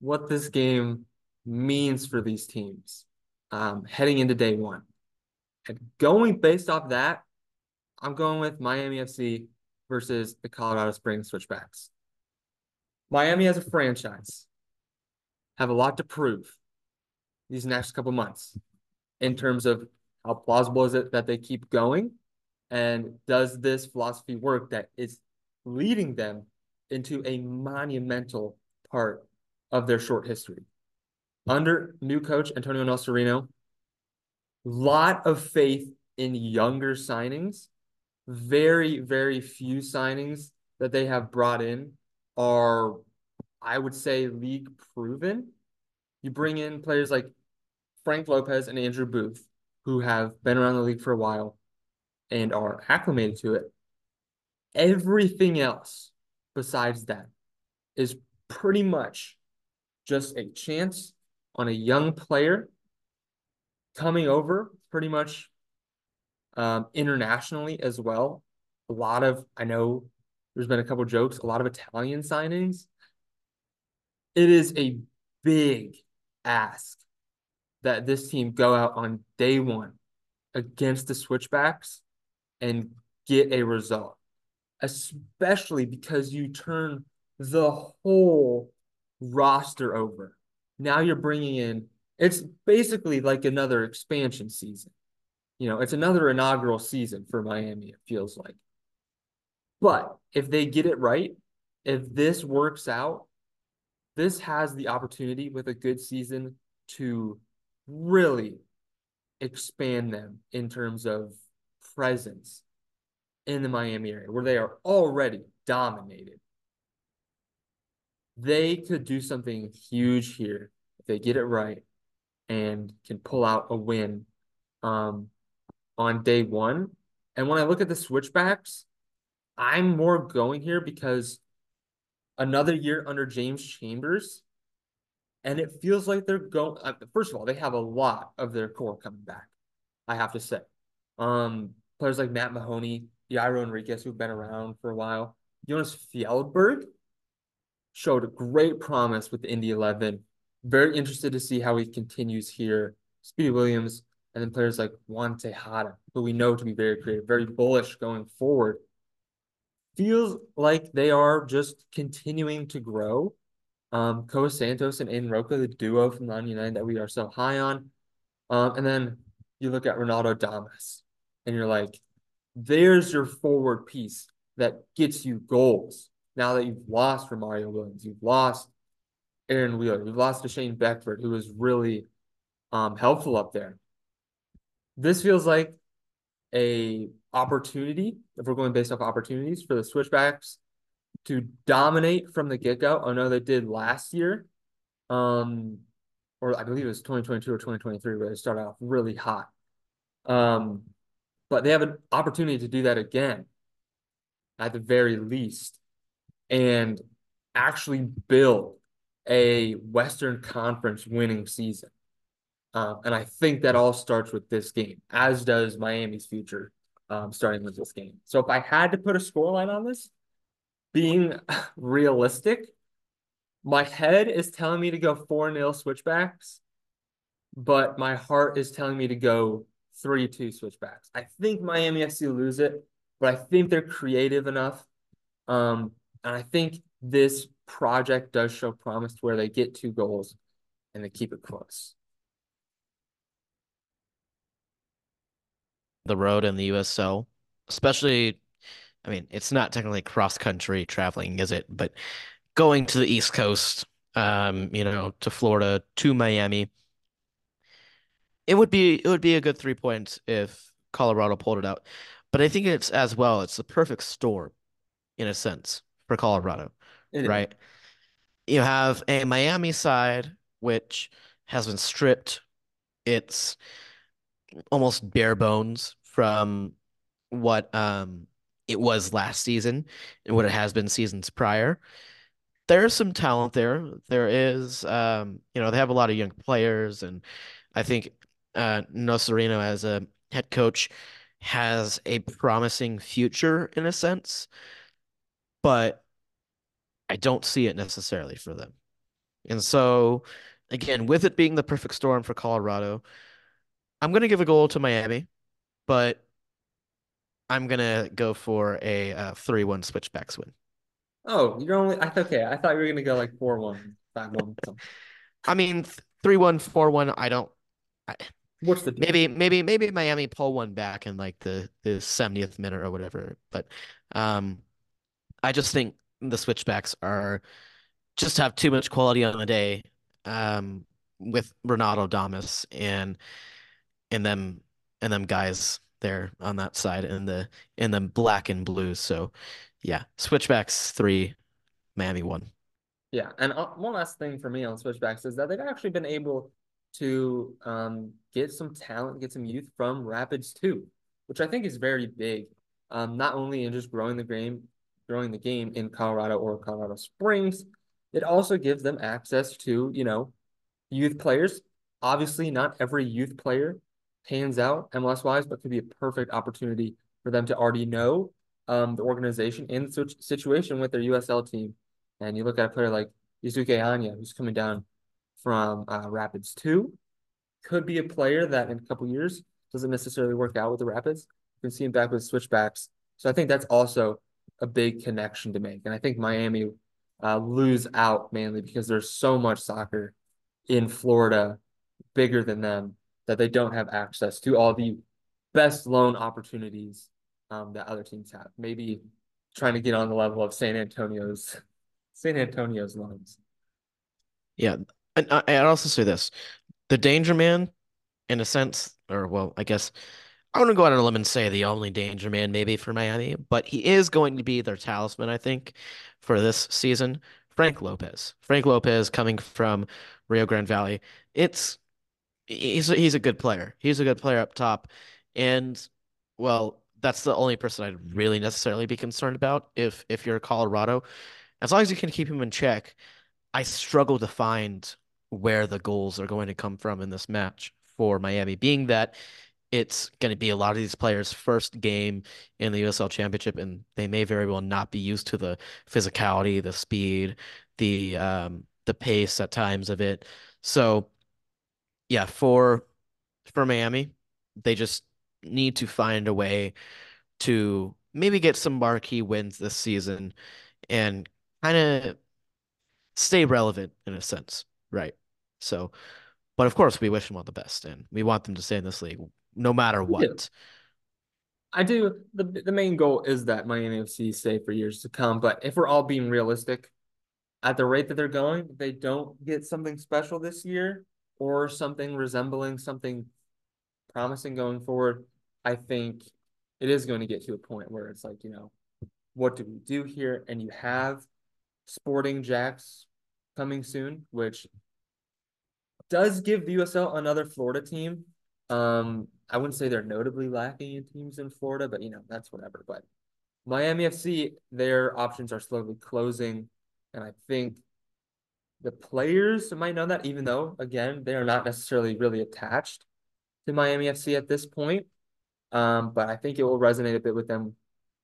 what this game means for these teams um, heading into day one. And going based off that, I'm going with Miami FC versus the Colorado Springs Switchbacks. Miami as a franchise have a lot to prove these next couple months in terms of how plausible is it that they keep going and does this philosophy work that is leading them into a monumental part of their short history. Under new coach Antonio Nocerino, lot of faith in younger signings very, very few signings that they have brought in are, I would say, league proven. You bring in players like Frank Lopez and Andrew Booth, who have been around the league for a while and are acclimated to it. Everything else besides that is pretty much just a chance on a young player coming over pretty much um, internationally as well. A lot of, I know there's been a couple jokes, a lot of Italian signings. It is a big ask that this team go out on day one against the switchbacks and get a result, especially because you turn the whole roster over. Now you're bringing in, it's basically like another expansion season. You know, it's another inaugural season for Miami, it feels like. But if they get it right, if this works out, this has the opportunity with a good season to really expand them in terms of presence in the Miami area where they are already dominated. They could do something huge here if they get it right and can pull out a win um, on day one. And when I look at the switchbacks, I'm more going here because another year under James Chambers, and it feels like they're going. Uh, first of all, they have a lot of their core coming back. I have to say, um, players like Matt Mahoney, Yairo Enriquez, who've been around for a while, Jonas Fjellberg showed great promise with the Indy 11. Very interested to see how he continues here. Speedy Williams, and then players like Juan Tejada, who we know to be very creative, very bullish going forward. Feels like they are just continuing to grow. Um, Koa Santos and Aiden Roca, the duo from the United that we are so high on. Um, and then you look at Ronaldo Damas, and you're like, there's your forward piece that gets you goals. Now that you've lost Romario Williams, you've lost Aaron Wheeler, you've lost to Shane Beckford, who was really um, helpful up there. This feels like a opportunity, if we're going based off opportunities for the switchbacks to dominate from the get-go. I know they did last year. Um, or I believe it was 2022 or 2023 where they started off really hot. Um, but they have an opportunity to do that again at the very least and actually build a Western Conference winning season. Um, and I think that all starts with this game, as does Miami's future, um, starting with this game. So if I had to put a scoreline on this, being realistic, my head is telling me to go 4 0 switchbacks, but my heart is telling me to go 3 2 switchbacks. I think Miami to lose it, but I think they're creative enough. Um, and I think this project does show promise to where they get two goals and they keep it close. The road in the USL, especially, I mean, it's not technically cross country traveling, is it? But going to the East Coast, um, you know, to Florida, to Miami, it would be it would be a good three points if Colorado pulled it out. But I think it's as well, it's the perfect storm in a sense for Colorado, It right? You have a Miami side which has been stripped. It's almost bare bones from what um it was last season and what it has been seasons prior. There's some talent there. There is um, you know, they have a lot of young players and I think uh Nocerino as a head coach has a promising future in a sense, but I don't see it necessarily for them. And so, again, with it being the perfect storm for Colorado, I'm going to give a goal to Miami, but I'm going to go for a uh, 3-1 switchbacks win. Oh, you're only I okay. I thought you were gonna go like 4-1, 5-1. I mean, 3-1, 4-1, I don't I, What's the maybe maybe maybe Miami pull one back in like the the 70th minute or whatever, but um I just think the switchbacks are just have too much quality on the day um with Ronaldo Damas and and them and them guys there on that side in the in the black and blue. So yeah, switchbacks three, Miami one. Yeah, and uh, one last thing for me on switchbacks is that they've actually been able to um, get some talent, get some youth from Rapids too, which I think is very big. Um, not only in just growing the game, growing the game in Colorado or Colorado Springs, it also gives them access to you know youth players. Obviously, not every youth player pans out MLS wise, but could be a perfect opportunity for them to already know um, the organization and the situation with their USL team. And you look at a player like Yosuke Hanya, who's coming down from uh, Rapids 2, could be a player that in a couple years doesn't necessarily work out with the Rapids. You can see him back with switchbacks. So I think that's also a big connection to make. And I think Miami uh, lose out mainly because there's so much soccer in Florida bigger than them that they don't have access to all the best loan opportunities um, that other teams have. Maybe trying to get on the level of San Antonio's San Antonio's loans. Yeah, and I, I'd also say this: the danger man, in a sense, or well, I guess I want to go out on a limb and say the only danger man maybe for Miami, but he is going to be their talisman, I think, for this season. Frank Lopez. Frank Lopez coming from Rio Grande Valley. It's he's he's a good player. He's a good player up top, and well, that's the only person I'd really necessarily be concerned about if if you're Colorado. As long as you can keep him in check, I struggle to find where the goals are going to come from in this match for Miami, being that it's going to be a lot of these players' first game in the USL Championship, and they may very well not be used to the physicality, the speed, the um, the pace at times of it. So, yeah, for for Miami, They just need to find a way to maybe get some marquee wins this season and kind of stay relevant in a sense, right? So, but of course, we wish them all the best and we want them to stay in this league no matter what. I do. The the main goal is that Miami FC stay for years to come. But if we're all being realistic, at the rate that they're going, they don't get something special this year or something resembling something promising going forward. I think it is going to get to a point where it's like, you know, what do we do here? And you have Sporting JAX coming soon, which does give the USL another Florida team. Um, I wouldn't say they're notably lacking in teams in Florida, but you know, that's whatever. But Miami FC, their options are slowly closing. And I think the players might know that, even though, again, they are not necessarily really attached to Miami FC at this point. Um, but I think it will resonate a bit with them.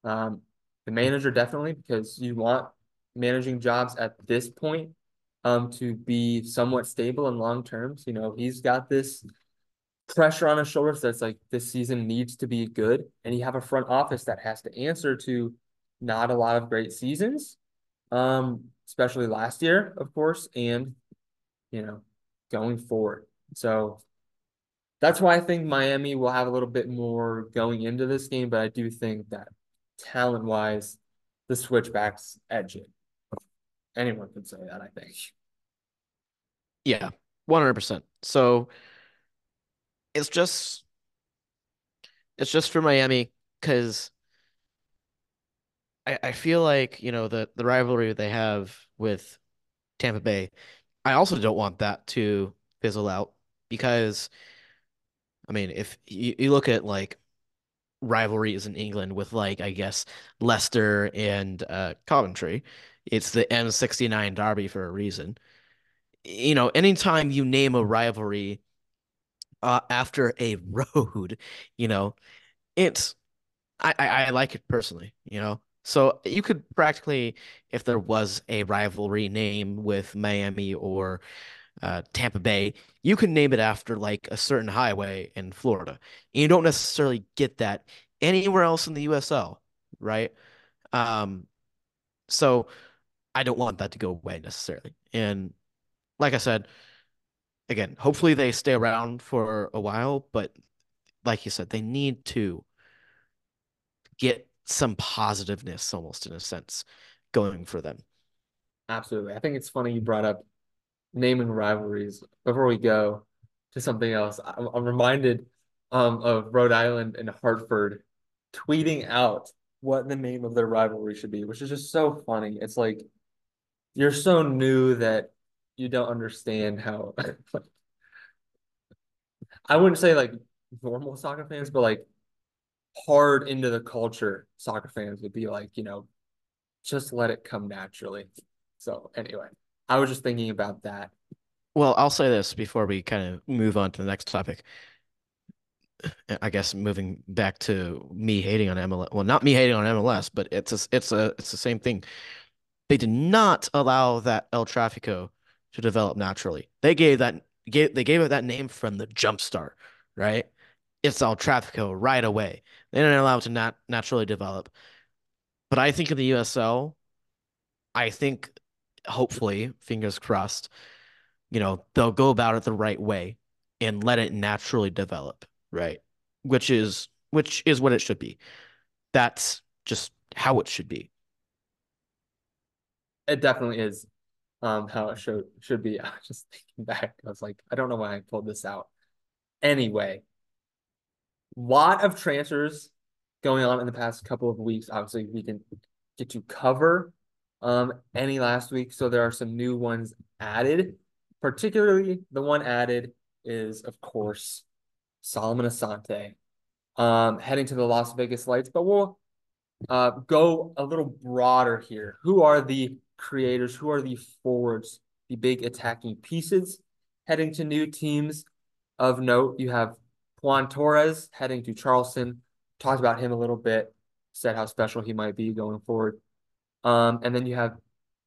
Um, the manager definitely, because you want managing jobs at this point um, to be somewhat stable and long term. So, you know, he's got this pressure on his shoulders that's like this season needs to be good. And you have a front office that has to answer to not a lot of great seasons, um, especially last year, of course, and, you know, going forward. So that's why I think Miami will have a little bit more going into this game, but I do think that talent wise, the switchbacks edge it. Anyone could say that, I think. Yeah, 100%. So it's just it's just for Miami because I, I feel like, you know, the the rivalry they have with Tampa Bay, I also don't want that to fizzle out because I mean, if you, you look at like rivalries in England with like I guess Leicester and uh, Coventry, it's the M69 derby for a reason. You know, anytime you name a rivalry uh, after a road, you know, it's I, I I like it personally, you know. So you could practically, if there was a rivalry name with Miami or uh, Tampa Bay, you can name it after like a certain highway in Florida. And you don't necessarily get that anywhere else in the USL, right? Um, so I don't want that to go away necessarily. And like I said, again, hopefully they stay around for a while, but like you said, they need to get some positiveness almost in a sense going for them. Absolutely. I think it's funny you brought up naming rivalries before we go to something else. I'm, reminded um, of Rhode Island and Hartford tweeting out what the name of their rivalry should be, which is just so funny. It's like you're so new that you don't understand how I wouldn't say like normal soccer fans, but like hard into the culture soccer fans would be like, you know, just let it come naturally. So anyway, I was just thinking about that. Well, I'll say this before we kind of move on to the next topic. I guess moving back to me hating on MLS. Well, not me hating on MLS, but it's a, it's a it's the same thing. They did not allow that El Tráfico to develop naturally. They gave that gave they gave it that name from the jump start, right? It's El Tráfico right away. They didn't allow it to not naturally develop. But I think in the USL, I think hopefully, fingers crossed, you know, they'll go about it the right way and let it naturally develop, right? Which is which is what it should be. That's just how it should be. It definitely is um how it should should be. I was just thinking back. I was like, I don't know why I pulled this out. Anyway, lot of transfers going on in the past couple of weeks. Obviously, we didn't get to cover um any last week, so there are some new ones added. Particularly, the one added is, of course, Solomon Asante, um, heading to the Las Vegas Lights. But we'll uh, go a little broader here. Who are the creators? Who are the forwards? The big attacking pieces heading to new teams of note. You have Juan Torres heading to Charleston. Talked about him a little bit, said how special he might be going forward. Um, and then you have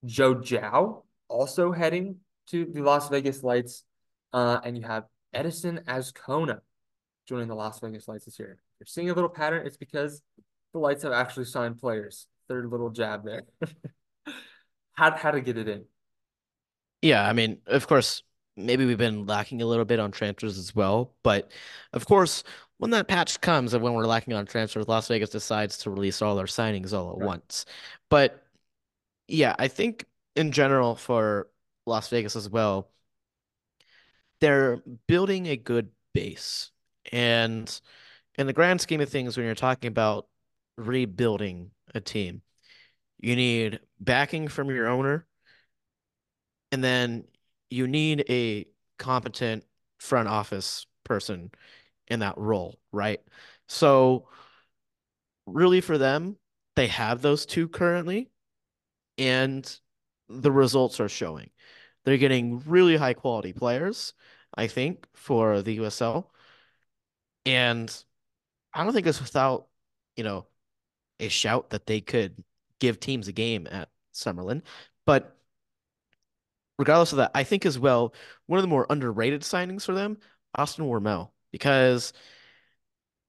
Joe Zhao also heading to the Las Vegas Lights. Uh, and you have Edison Azcona joining the Las Vegas Lights this year. If you're seeing a little pattern, it's because the Lights have actually signed players. Third little jab there. how how to get it in? Yeah, I mean, of course, maybe we've been lacking a little bit on transfers as well, but of course, when that patch comes and when we're lacking on transfers, Las Vegas decides to release all their signings all at Right. once. But yeah, I think in general for Las Vegas as well, they're building a good base. And in the grand scheme of things, when you're talking about rebuilding a team, you need backing from your owner, and then you need a competent front office person in that role, right? So really for them, they have those two currently, and the results are showing. They're getting really high quality players, I think, for the USL. And I don't think it's without, you know, a shout that they could give teams a game at Summerlin. But regardless of that, I think as well, one of the more underrated signings for them, Austin Wormel, because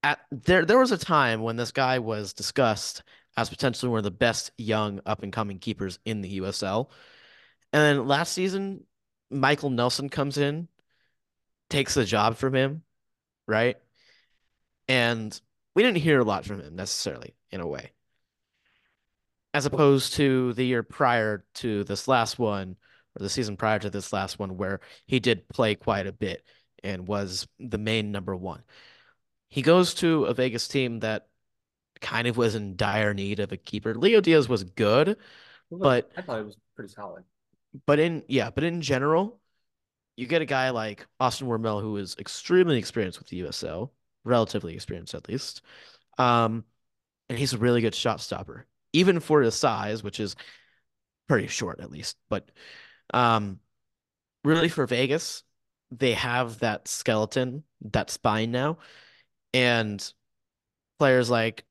at there there was a time when this guy was discussed as potentially one of the best young up and coming keepers in the USL. And then last season, Michael Nelson comes in, takes the job from him, right? And we didn't hear a lot from him necessarily in a way. As opposed to the year prior to this last one, or the season prior to this last one, where he did play quite a bit and was the main number one. He goes to a Vegas team that kind of was in dire need of a keeper. Leo Diaz was good, but I thought it was pretty solid. but in yeah, but in general, you get a guy like Austin Wormel who is extremely experienced with the USL, relatively experienced at least. Um, and he's a really good shot stopper, even for his size, which is pretty short at least. But um, really for Vegas, they have that skeleton, that spine now, and players like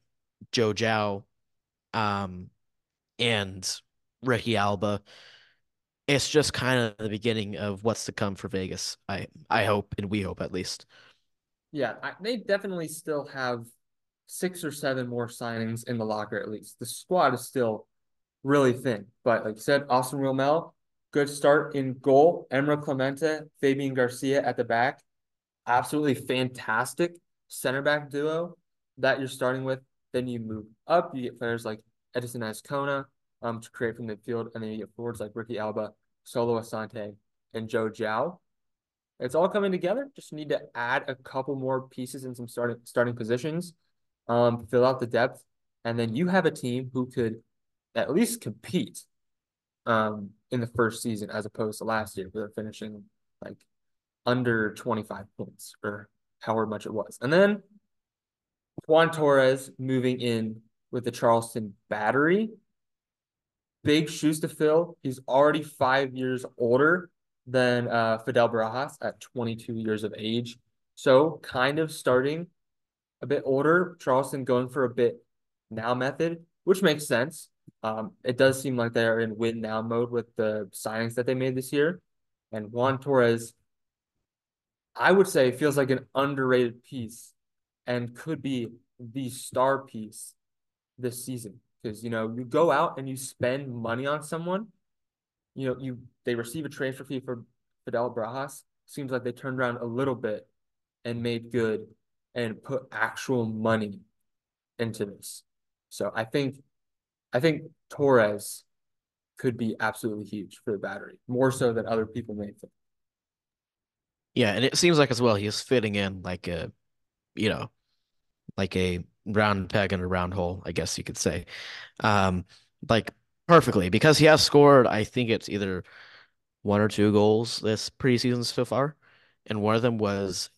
Joe Zhao, um, and Ricky Alba. It's just kind of the beginning of what's to come for Vegas. I I hope and we hope at least. Yeah, they definitely still have six or seven more signings in the locker at least. The squad is still really thin, but like you said, Austin Wormel, good start in goal. Emrah Klimenta, Fabian Garcia at the back, absolutely fantastic center back duo that you're starting with. Then you move up, you get players like Edison Azcona um, to create from midfield, and then you get forwards like Ricky Alba, Solo Asante, and Joe Zhao. It's all coming together. Just need to add a couple more pieces in some starting starting positions, um, fill out the depth, and then you have a team who could at least compete um in the first season as opposed to last year where they're finishing like under 25 points or however much it was. And then Juan Torres moving in with the Charleston Battery. Big shoes to fill. He's already five years older than uh, Fidel Barajas at 22 years of age. So kind of starting a bit older. Charleston going for a bit now method, which makes sense. Um, it does seem like they're in win now mode with the signings that they made this year. And Juan Torres, I would say, feels like an underrated piece and could be the star piece this season. Because, you know, you go out and you spend money on someone, you know, you they receive a transfer fee for Fidel Barajas. Seems like they turned around a little bit and made good and put actual money into this. So I think I think Torres could be absolutely huge for the battery, more so than other people may think. Yeah, and it seems like as well he's fitting in like a, you know, like a round peg in a round hole, I guess you could say. Um, like perfectly because he has scored, I think it's either one or two goals this preseason so far, and one of them was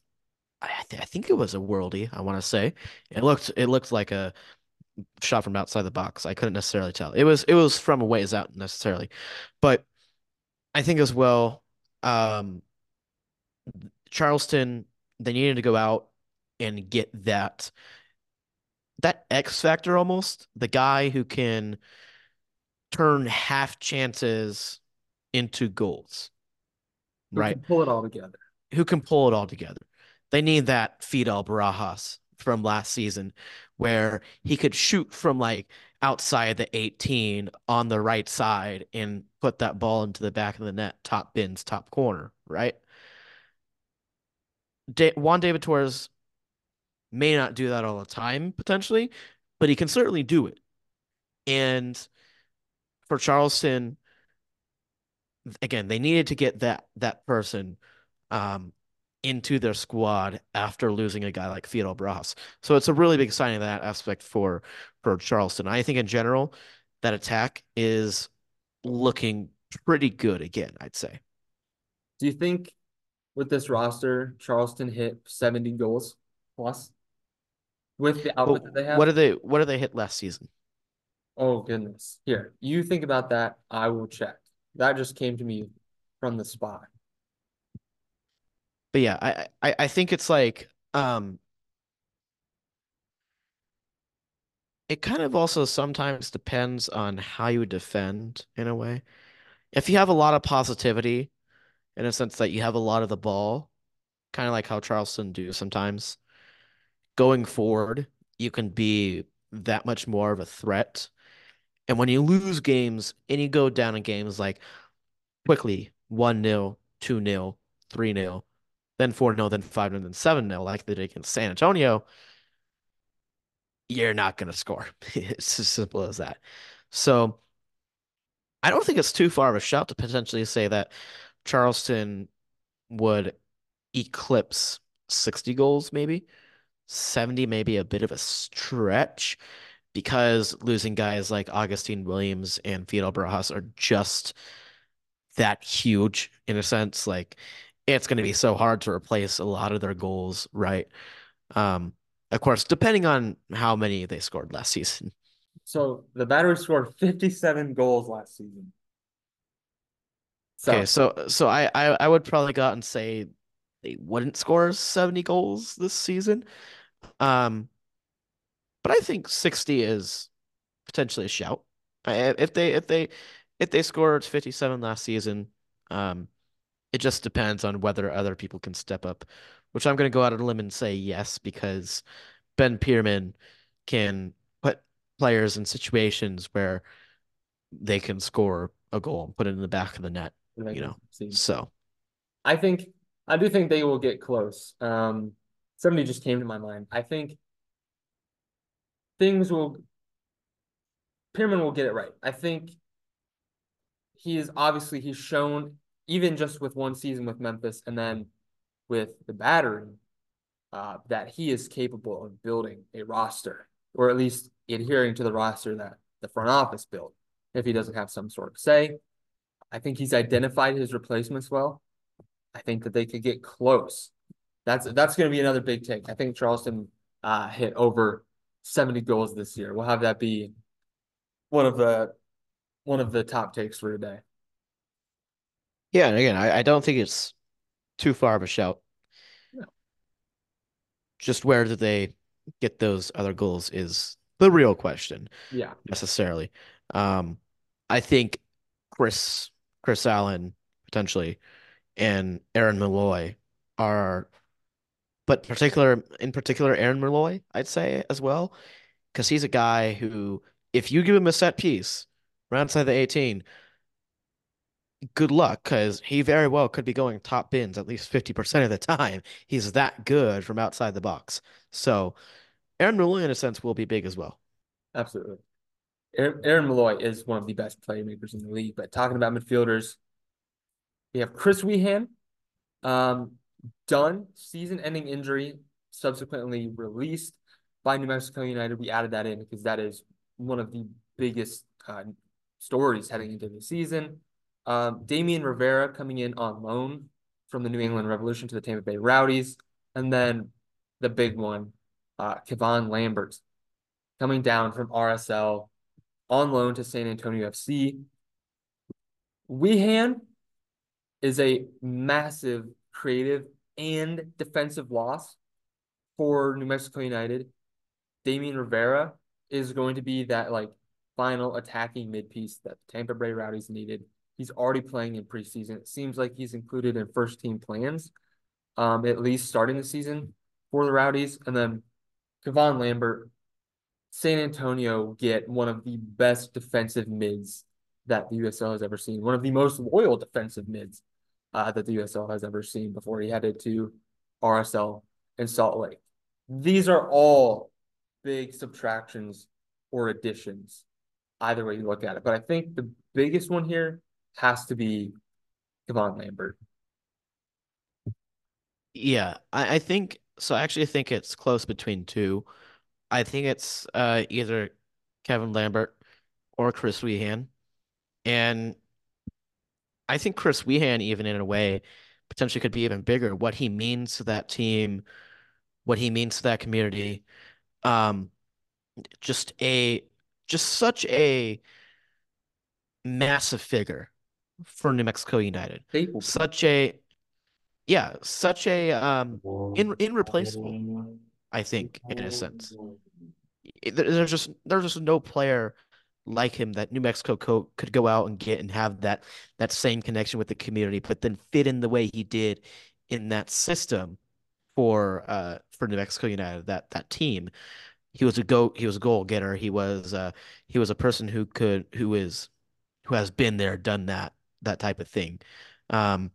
I, th I think it was a worldie, I want to say. It looked it looked like a shot from outside the box. I couldn't necessarily tell. It was it was from a ways out necessarily. But I think as well, um, Charleston, they needed to go out and get that that X factor almost, the guy who can turn half chances into goals, Who right? can pull it all together. Who can pull it all together. They need that Fidel Barajas from last season where he could shoot from like outside the 18 on the right side and put that ball into the back of the net, top bins, top corner, right? Da- Juan David Torres may not do that all the time, potentially, but he can certainly do it. And for Charleston, again, they needed to get that that person um, into their squad after losing a guy like Fidel Barajas. So it's a really big sign of that aspect for for Charleston. I think in general that attack is looking pretty good again, I'd say. Do you think with this roster, Charleston hit 70 goals plus with the output that they have? What did they what did they hit last season? Oh goodness. Here, you think about that. I will check. That just came to me from the spot. But yeah, I I, I think it's like um it kind of also sometimes depends on how you defend in a way. If you have a lot of positivity in a sense that you have a lot of the ball, kind of like how Charleston do sometimes, going forward, you can be that much more of a threat. And when you lose games and you go down in games like quickly 1 0, 2 0, 3 0, then 4 0, then 5 0, then 7 0, like they did against San Antonio, you're not going to score. it's as simple as that. So I don't think it's too far of a shout to potentially say that Charleston would eclipse 60 goals, maybe 70, maybe a bit of a stretch because losing guys like Augustine Williams and Fidel Barajas are just that huge in a sense. Like it's going to be so hard to replace a lot of their goals, right? Um, of course, depending on how many they scored last season. So the Battery scored 57 goals last season. So. Okay, so so I, I I would probably go out and say they wouldn't score 70 goals this season. Um, but I think 60 is potentially a shout. If they if they if they scored 57 last season, um, it just depends on whether other people can step up, which I'm going to go out on a limb and say yes because Ben Pirmann can put players in situations where they can score a goal and put it in the back of the net. You know, so I think I do think they will get close. Um, somebody just came to my mind. I think things will. Pirmann will get it right. I think he is obviously he's shown even just with one season with Memphis and then with the battery uh, that he is capable of building a roster or at least adhering to the roster that the front office built if he doesn't have some sort of say. I think he's identified his replacements well. I think that they could get close. That's that's going to be another big take. I think Charleston uh, hit over 70 goals this year. We'll have that be one of the one of the top takes for today. Yeah, and again, I, I don't think it's too far of a shout. No. Just where did they get those other goals is the real question. Yeah. Necessarily. Um, I think Chris Chris Allen potentially and Aaron Molloy are but particular in particular Aaron Molloy, I'd say as well. Because he's a guy who, if you give him a set piece, right outside the 18, good luck because he very well could be going top bins at least 50% of the time. He's that good from outside the box. So Aaron Molloy, in a sense, will be big as well. Absolutely. Aaron, Aaron Molloy is one of the best playmakers in the league. But talking about midfielders, we have Chris Wehan, um, done season ending injury, subsequently released by New Mexico United. We added that in because that is one of the biggest uh, stories heading into the season. Um, Damian Rivera coming in on loan from the New England Revolution to the Tampa Bay Rowdies. And then the big one, uh, Kevon Lambert coming down from RSL on loan to San Antonio FC. Wehan is a massive creative and defensive loss for New Mexico United. Damian Rivera is going to be that like final attacking mid piece that the Tampa Bay Rowdies needed. He's already playing in preseason. It seems like he's included in first team plans. um, at least starting the season for the Rowdies. And then Kevon Lambert, San Antonio get one of the best defensive mids that the USL has ever seen, one of the most loyal defensive mids uh, that the USL has ever seen before he headed to RSL in Salt Lake. These are all big subtractions or additions, either way you look at it. But I think the biggest one here has to be Kevon Lambert. Yeah, I, I think so. I actually think it's close between two. I think it's uh, either Kevin Lambert or Chris Wehan. And I think Chris Wehan, even in a way, potentially could be even bigger. What he means to that team, what he means to that community, um, just a just such a massive figure for New Mexico United. Such a yeah, such a um in irreplaceable, I think, in a sense. There's just there's just no player like him that New Mexico co could go out and get and have that that same connection with the community, but then fit in the way he did in that system for uh for New Mexico United, that that team. He was a go he was a goal getter. He was uh he was a person who could who is who has been there, done that, that type of thing. Um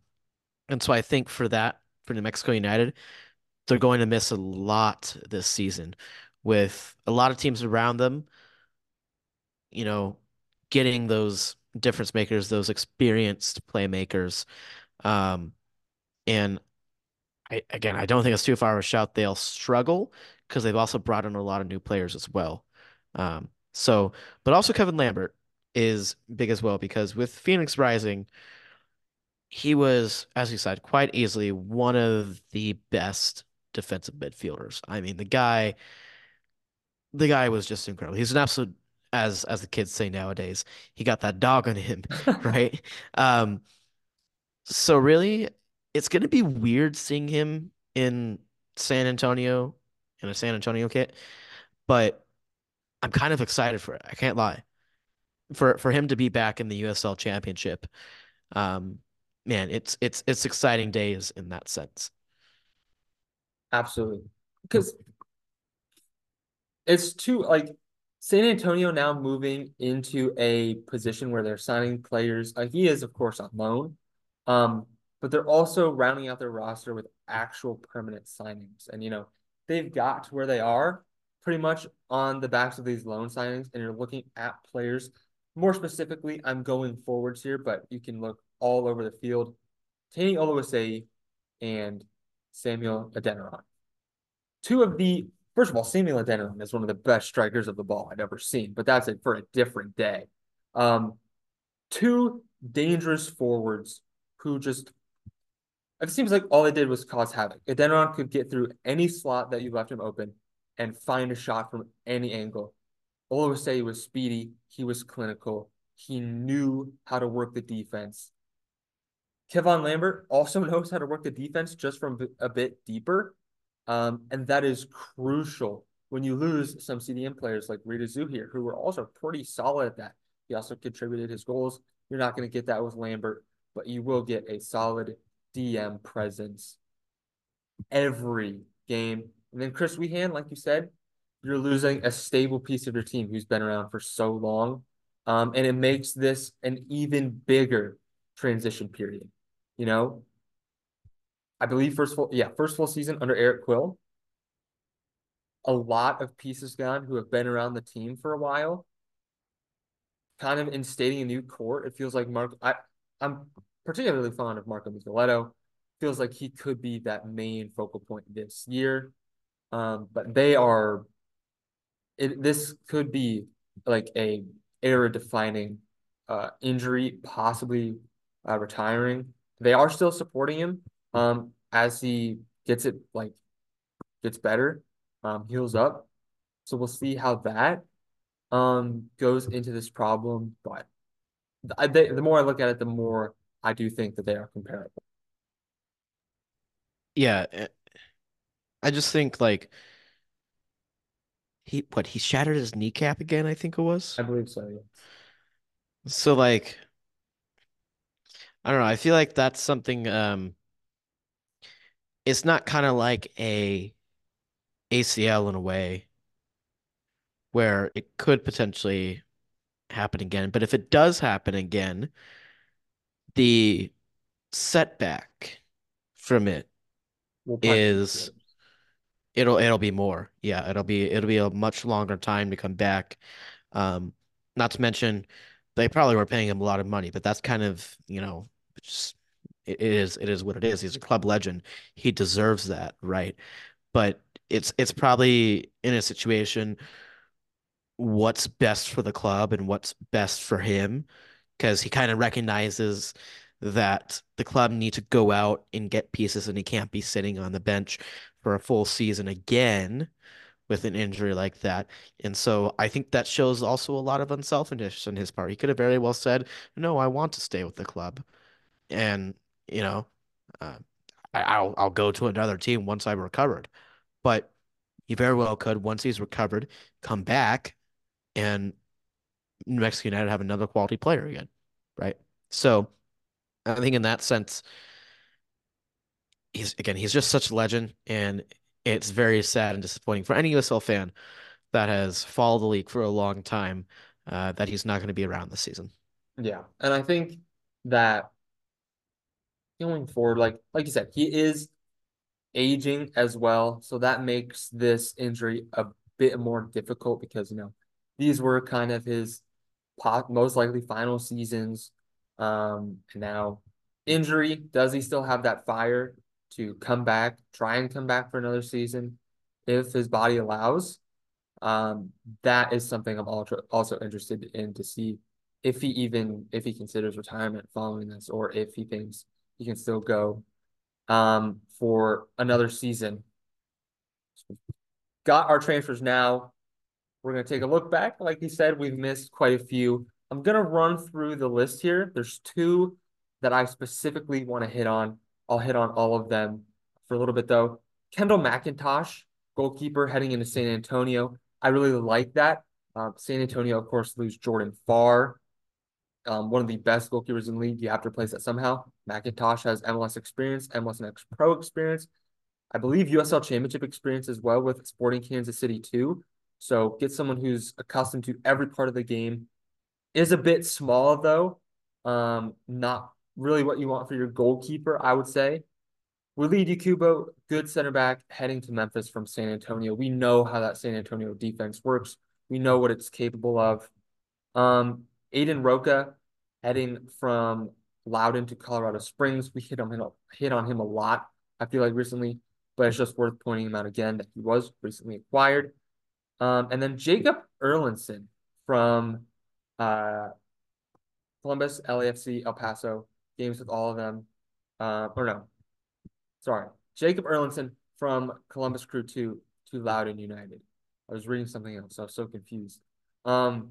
and so I think for that, for New Mexico United, they're going to miss a lot this season with a lot of teams around them you know, getting those difference makers, those experienced playmakers. Um, and I, again, I don't think it's too far of a shout. They'll struggle because they've also brought in a lot of new players as well. Um, so, but also Kevin Lambert is big as well because with Phoenix Rising, he was, as you said, quite easily one of the best defensive midfielders. I mean, the guy, the guy was just incredible. He's an absolute as as the kids say nowadays. He got that dog on him, right? Um, so really, it's gonna be weird seeing him in San Antonio in a San Antonio kit, but I'm kind of excited for it. I can't lie. For for him to be back in the USL Championship, um, man, it's it's it's exciting days in that sense. Absolutely, because it's too like San Antonio now moving into a position where they're signing players. Uh, he is, of course, on loan, um, but they're also rounding out their roster with actual permanent signings. And, you know, they've got to where they are pretty much on the backs of these loan signings. And you're looking at players. More specifically, I'm going forwards here, but you can look all over the field. Tani Oluwaseyi and Samuel Adeniran. Two of the First of all, Samuel Adeniran is one of the best strikers of the ball I've ever seen, but that's it for a different day. Um, two dangerous forwards who just it seems like all they did was cause havoc. Adeniran could get through any slot that you left him open and find a shot from any angle. Oluwaseyi was speedy. He was clinical. He knew how to work the defense. Kevon Lambert also knows how to work the defense just from a bit deeper. Um, and that is crucial when you lose some CDM players like Rida Zouhir, who were also pretty solid at that. He also contributed his goals. You're not going to get that with Lambert, but you will get a solid DM presence every game. And then Chris Wehan, like you said, you're losing a stable piece of your team who's been around for so long. Um, and it makes this an even bigger transition period. You know, I believe first full yeah first full season under Eric Quill. A lot of pieces gone who have been around the team for a while. Kind of instating a new core. It feels like Mark. I I'm particularly fond of Marco Micheletto. Feels like he could be that main focal point this year. Um, but they are. It this could be like a era defining uh, injury, possibly uh, retiring. They are still supporting him um, as he gets it like gets better, um, heals up. So we'll see how that um goes into this problem. But I, they, the more I look at it, the more I do think that they are comparable. Yeah, eh, I just think like he what he shattered his kneecap again, I think it was. I believe so. Yeah. So like I don't know, I feel like that's something um it's not kind of like a ACL in a way where it could potentially happen again. But if it does happen again, the setback from it is it'll it'll be more. Yeah, it'll be it'll be a much longer time to come back. Um, not to mention they probably were paying him a lot of money, but that's kind of, you know, just it is it is what it is. He's a club legend. He deserves that, right? But it's it's probably in a situation what's best for the club and what's best for him because he kind of recognizes that the club need to go out and get pieces and he can't be sitting on the bench for a full season again with an injury like that. And so I think that shows also a lot of unselfishness on his part. He could have very well said, "No, I want to stay with the club." And, you know, uh, I, will I'll go to another team once I'm recovered. But he very well could, once he's recovered, come back and New Mexico United have another quality player again, right? So I think in that sense, he's again, he's just such a legend, and it's very sad and disappointing for any USL fan that has followed the league for a long time uh, that he's not going to be around this season. Yeah, and I think that going forward, like like you said, he is aging as well, so that makes this injury a bit more difficult because you know these were kind of his most likely final seasons. Um, and now injury, does he still have that fire to come back, try and come back for another season if his body allows? Um, that is something I'm also also interested in to see if he even if he considers retirement following this or if he thinks he can still go um, for another season. Got our transfers now. We're going to take a look back. Like he said, we've missed quite a few. I'm going to run through the list here. There's two that I specifically want to hit on. I'll hit on all of them for a little bit, though. Kendall McIntosh, goalkeeper heading into San Antonio. I really like that. Uh, San Antonio, of course, lose Jordan Farr, um, one of the best goalkeepers in the league. You have to replace that somehow. McIntosh has MLS experience, MLS Next Pro experience. I believe USL Championship experience as well with Sporting Kansas City too. So get someone who's accustomed to every part of the game. Is a bit small though. Um, not really what you want for your goalkeeper, I would say. Walid Yakubo, good center back, heading to Memphis from San Antonio. We know how that San Antonio defense works. We know what it's capable of. Um, Aiden Roca, heading from Loudoun to Colorado Springs. We hit on him, hit on him a lot. I feel like recently, but it's just worth pointing him out again that he was recently acquired. Um, and then Jacob Erlinson from uh, Columbus, LAFC, El Paso, games with all of them. Uh, or no, sorry, Jacob Erlinson from Columbus Crew 2 to Loudoun United. I was reading something else, so I was so confused. Um,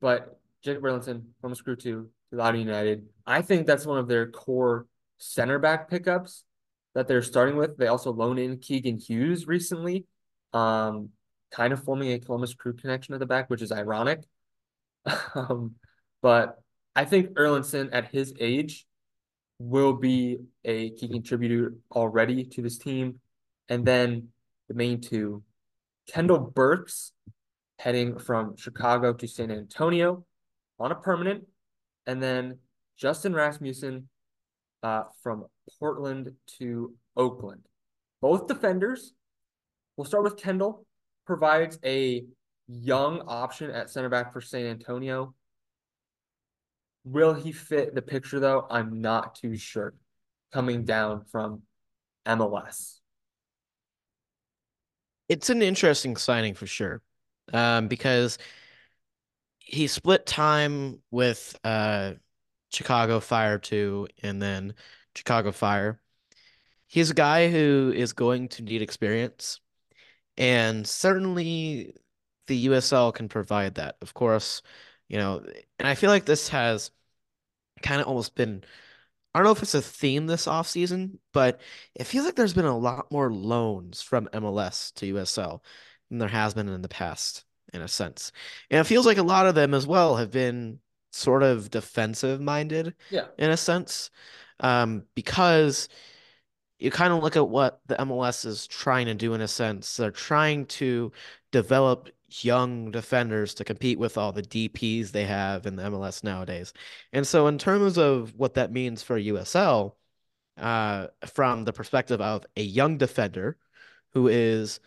but Jacob Erlinson, Columbus Crew 2 to Loudoun United. I think that's one of their core center back pickups that they're starting with. They also loan in Keegan Hughes recently. Um, kind of forming a Columbus Crew connection at the back, which is ironic. um, but I think Erlinson at his age will be a key contributor already to this team. And then the main two, Kendall Burks heading from Chicago to San Antonio on a permanent, and then Justin Rasmussen uh, from Portland to Oakland. Both defenders. We'll start with Kendall provides a young option at center back for San Antonio. Will he fit the picture though? I'm not too sure. Coming down from MLS. It's an interesting signing for sure. Um, because he split time with uh Chicago Fire 2 and then Chicago Fire. He's a guy who is going to need experience. And certainly the USL can provide that. Of course, you know, and I feel like this has kind of almost been I don't know if it's a theme this offseason, but it feels like there's been a lot more loans from MLS to USL than there has been in the past, in a sense. And it feels like a lot of them as well have been sort of defensive minded yeah. in a sense. Um, because you kind of look at what the MLS is trying to do in a sense. They're trying to develop young defenders to compete with all the DPs they have in the MLS nowadays. And so, in terms of what that means for USL, uh, from the perspective of a young defender who is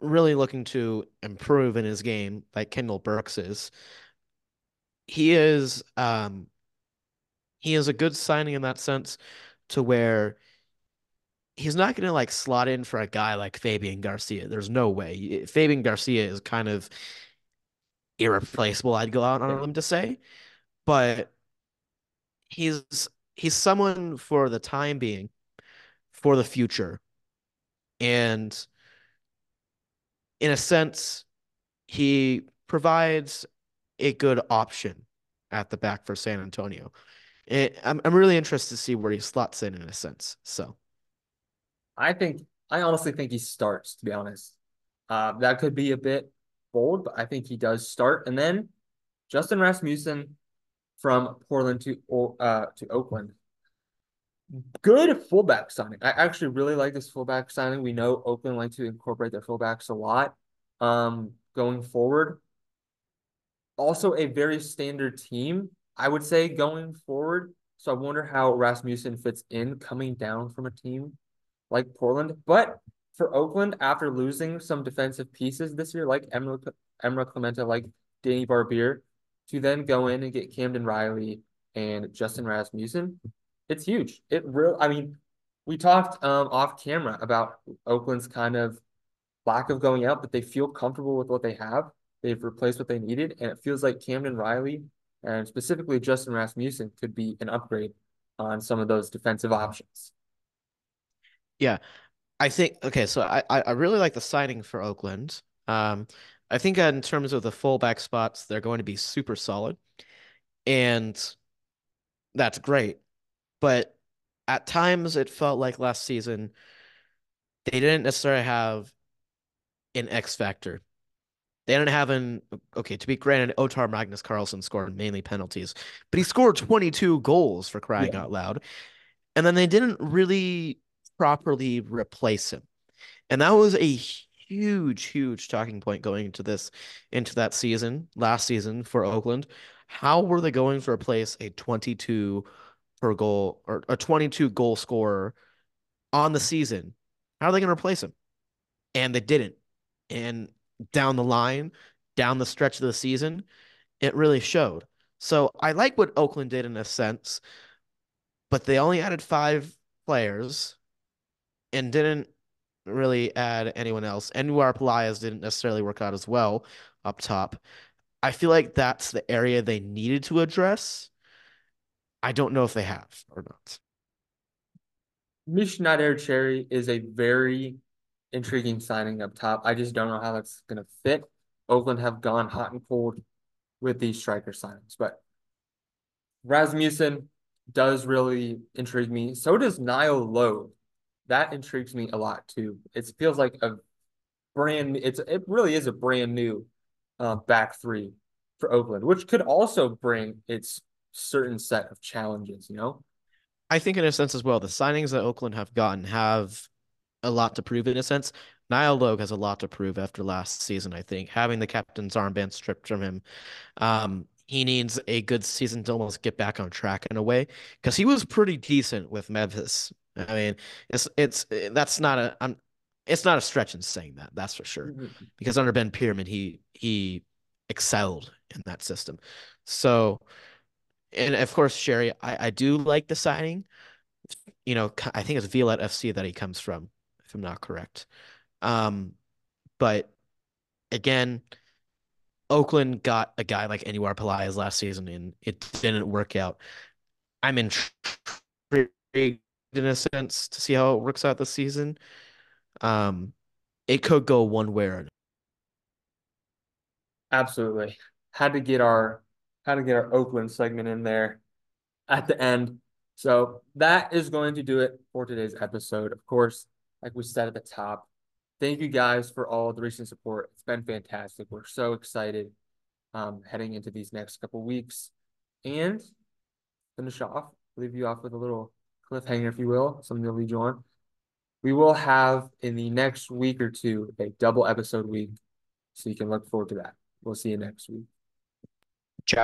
really looking to improve in his game, like Kendall Burks is, he is um, he is a good signing in that sense to where he's not going to like slot in for a guy like Fabian Garcia. There's no way. Fabian Garcia is kind of irreplaceable, I'd go out on a limb to say, but he's he's someone for the time being, for the future. And in a sense, he provides a good option at the back for San Antonio. It, I'm I'm really interested to see where he slots in in a sense. So I think I honestly think he starts, to be honest. Uh, that could be a bit bold, but I think he does start. And then Justin Rasmussen from Portland to uh to Oakland. Good fullback signing. I actually really like this fullback signing. We know Oakland like to incorporate their fullbacks a lot um going forward. Also a very standard team, I would say, going forward. So I wonder how Rasmussen fits in coming down from a team like Portland. But for Oakland, after losing some defensive pieces this year, like Emrah, Emrah Klimenta, like Danny Barbir, to then go in and get Camden Riley and Justin Rasmussen, it's huge. It real. I mean, we talked um, off camera about Oakland's kind of lack of going out, but they feel comfortable with what they have. They've replaced what they needed, and it feels like Camden Riley and specifically Justin Rasmussen could be an upgrade on some of those defensive options. Yeah, I think okay. So I I really like the signing for Oakland. Um, I think in terms of the fullback spots, they're going to be super solid, and that's great. But at times, it felt like last season they didn't necessarily have an X factor. They didn't have an okay. To be granted, Ottar Magnus Karlsson scored mainly penalties, but he scored 22 goals for crying yeah. out loud. And then they didn't really properly replace him. And that was a huge, huge talking point going into this, into that season, last season for Oakland. How were they going to replace a 22 per goal or a 22 goal scorer on the season? How are they going to replace him? And they didn't. And down the line, down the stretch of the season, it really showed. So I like what Oakland did in a sense, but they only added five players and didn't really add anyone else. Anwar Pelayas didn't necessarily work out as well up top. I feel like that's the area they needed to address. I don't know if they have or not. Misha Cherry is a very intriguing signing up top. I just don't know how that's going to fit. Oakland have gone hot and cold with these striker signings, but Rasmussen does really intrigue me. So does Niall Logue that intrigues me a lot too. It feels like a brand. It's it really is a brand new uh, back three for Oakland, which could also bring its certain set of challenges. You know, I think in a sense as well, the signings that Oakland have gotten have a lot to prove in a sense. Niall Logue has a lot to prove after last season. I think having the captain's armband stripped from him, um, he needs a good season to almost get back on track in a way because he was pretty decent with Memphis I mean, it's it's that's not a I'm it's not a stretch in saying that. That's for sure. Mm-hmm. Because under Ben Pirmann, he he excelled in that system. So, and of course, Sherry, I I do like the signing. You know, I think it's Violet FC that he comes from, if I'm not correct. Um, but again, Oakland got a guy like Anwar Pelayas last season, and it didn't work out. I'm intrigued in a sense to see how it works out this season. Um, it could go one way or another. Absolutely. Had to get our had to get our Oakland segment in there at the end. So that is going to do it for today's episode. Of course, like we said at the top, thank you guys for all the recent support. It's been fantastic. We're so excited um, heading into these next couple weeks. And finish off, leave you off with a little cliffhanger, if you will, something to lead you on. we will have in the next week or two a double episode week. So you can look forward to that. We'll see you next week.